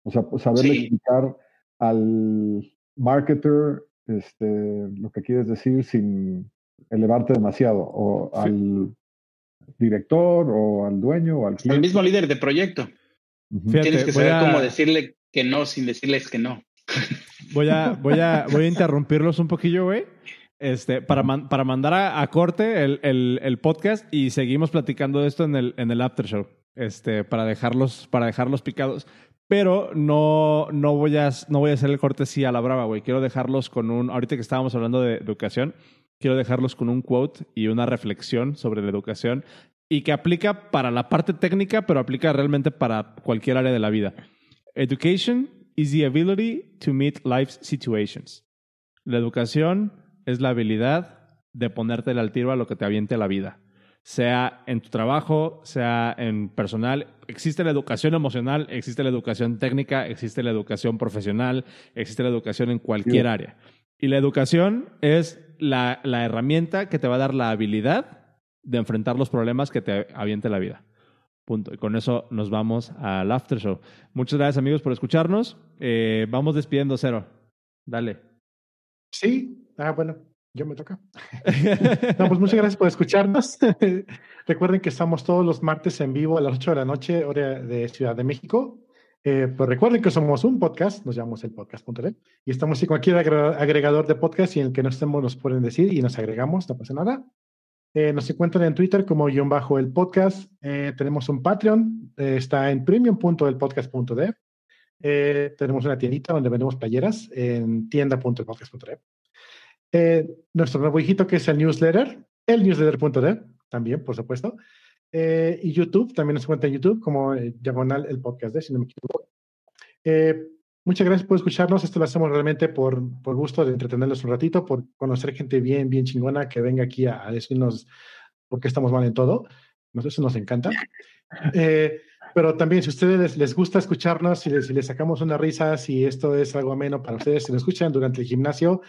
Speaker 4: O sea, pues, saberle explicar al marketer este, lo que quieres decir sin elevarte demasiado, o al director, o al dueño, o al
Speaker 3: cliente. Al mismo líder de proyecto. Tienes que saber cómo decirle que no sin decirles que no.
Speaker 2: Voy a, [LAUGHS] voy a, voy a interrumpirlos un poquillo, güey. Este, para, para mandar a, corte el, el, el, podcast y seguimos platicando de esto en el, en el after show. Este, para dejarlos, para dejarlos picados. Pero no, no, voy a, no voy a hacer el cortesía a la brava, güey. Quiero dejarlos con un. Ahorita que estábamos hablando de educación, quiero dejarlos con un quote y una reflexión sobre la educación y que aplica para la parte técnica, pero aplica realmente para cualquier área de la vida. Education is the ability to meet life's situations. La educación es la habilidad de ponerte al tiro a lo que te aviente la vida sea en tu trabajo, sea en personal. Existe la educación emocional, existe la educación técnica, existe la educación profesional, existe la educación en cualquier área. Y la educación es la, la, herramienta que te va a dar la habilidad de enfrentar los problemas que te aviente la vida. Punto. Y con eso nos vamos al after show. Muchas gracias amigos por escucharnos. Eh, vamos despidiendo, Cero. Dale.
Speaker 1: Sí, ah, bueno. Yo me toca. [LAUGHS] no, pues muchas gracias por escucharnos. [LAUGHS] Recuerden que estamos todos los martes en vivo a las 8 de la noche, hora de Ciudad de México. Eh, pues recuerden que somos un podcast, nos llamamos el podcast.net y estamos en cualquier agregador de podcast y en el que no estemos nos pueden decir y nos agregamos, no pasa nada. Eh, nos encuentran en Twitter como guion bajo el podcast. Eh, tenemos un Patreon, eh, está en premium.elpodcast.dev. tenemos una tiendita donde vendemos playeras en tienda.elpodcast.dev. nuestro nuevo hijito que es el newsletter, el newsletter.dev, también, por supuesto. y YouTube, también nos encuentra en YouTube como diagonal el podcast, de, si no me equivoco. Muchas gracias por escucharnos. Esto lo hacemos realmente por, por gusto de entretenerlos un ratito, por conocer gente bien, bien chingona que venga aquí a, decirnos por qué estamos mal en todo. Eso nos encanta. [LAUGHS] Eh, pero también, si a ustedes les, gusta escucharnos, si les, si les, sacamos una risa, si esto es algo ameno para ustedes, si nos escuchan durante el gimnasio,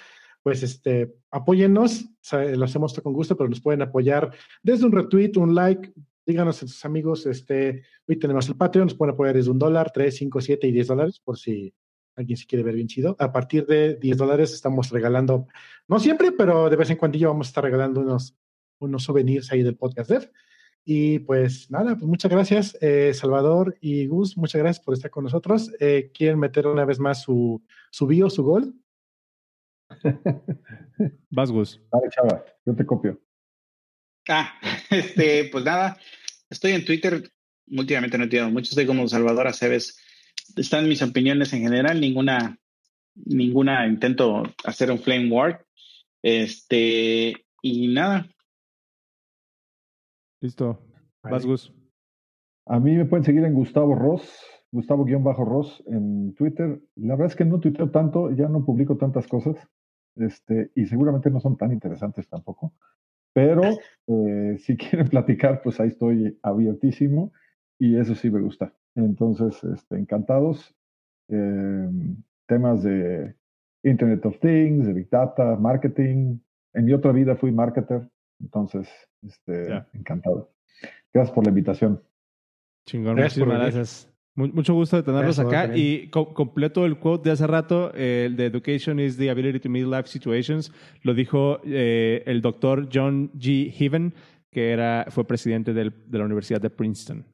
Speaker 1: pues este, apóyennos. lo hacemos con gusto, pero nos pueden apoyar desde un retweet, un like. Díganos a sus amigos, este, hoy tenemos el Patreon, nos pueden apoyar desde un dólar, tres, cinco, siete y diez dólares, por si alguien se quiere ver bien chido. A partir de 10 dólares estamos regalando, no siempre, pero de vez en cuando vamos a estar regalando unos, unos souvenirs ahí del podcast Dev. Y pues nada, pues muchas gracias, eh, Salvador y Gus, muchas gracias por estar con nosotros. Eh, ¿Quieren meter una vez más su, su bio, su gol? [LAUGHS]
Speaker 2: Vas, Gus.
Speaker 4: Dale, chava, yo te copio.
Speaker 3: Ah, [LAUGHS] este, pues nada, estoy en Twitter, últimamente no entiendo mucho, estoy como Salvador Aceves están mis opiniones en general, ninguna, ninguna intento hacer un flame war. Este, y nada.
Speaker 2: Listo. Vas, Gus.
Speaker 4: A mí me pueden seguir en Gustavo Ross, Gustavo-Ross en Twitter. La verdad es que no tuiteo tanto, ya no publico tantas cosas, este, y seguramente no son tan interesantes tampoco. Pero eh, si quieren [LAUGHS] platicar, pues ahí estoy abiertísimo y eso sí me gusta. Entonces, este, encantados. Em, temas de Internet of Things, de Big Data, marketing. En mi otra vida fui marketer, entonces, este, encantado. Gracias por la invitación.
Speaker 2: Chingón, muchísimas gracias. Mucho gusto de tenerlos acá. Y completo el quote de hace rato, el de Education is the ability to meet life situations, lo dijo eh, el doctor John G. Heaven, que era, fue presidente del, de la Universidad de Princeton.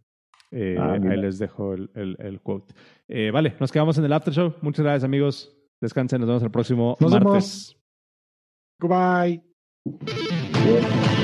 Speaker 2: Eh, ah, ahí les dejo el, el, quote. Eh, vale, nos quedamos en el after show. Muchas gracias, amigos. Descansen, nos vemos el próximo
Speaker 1: nos
Speaker 2: martes.
Speaker 1: Vemos. Goodbye.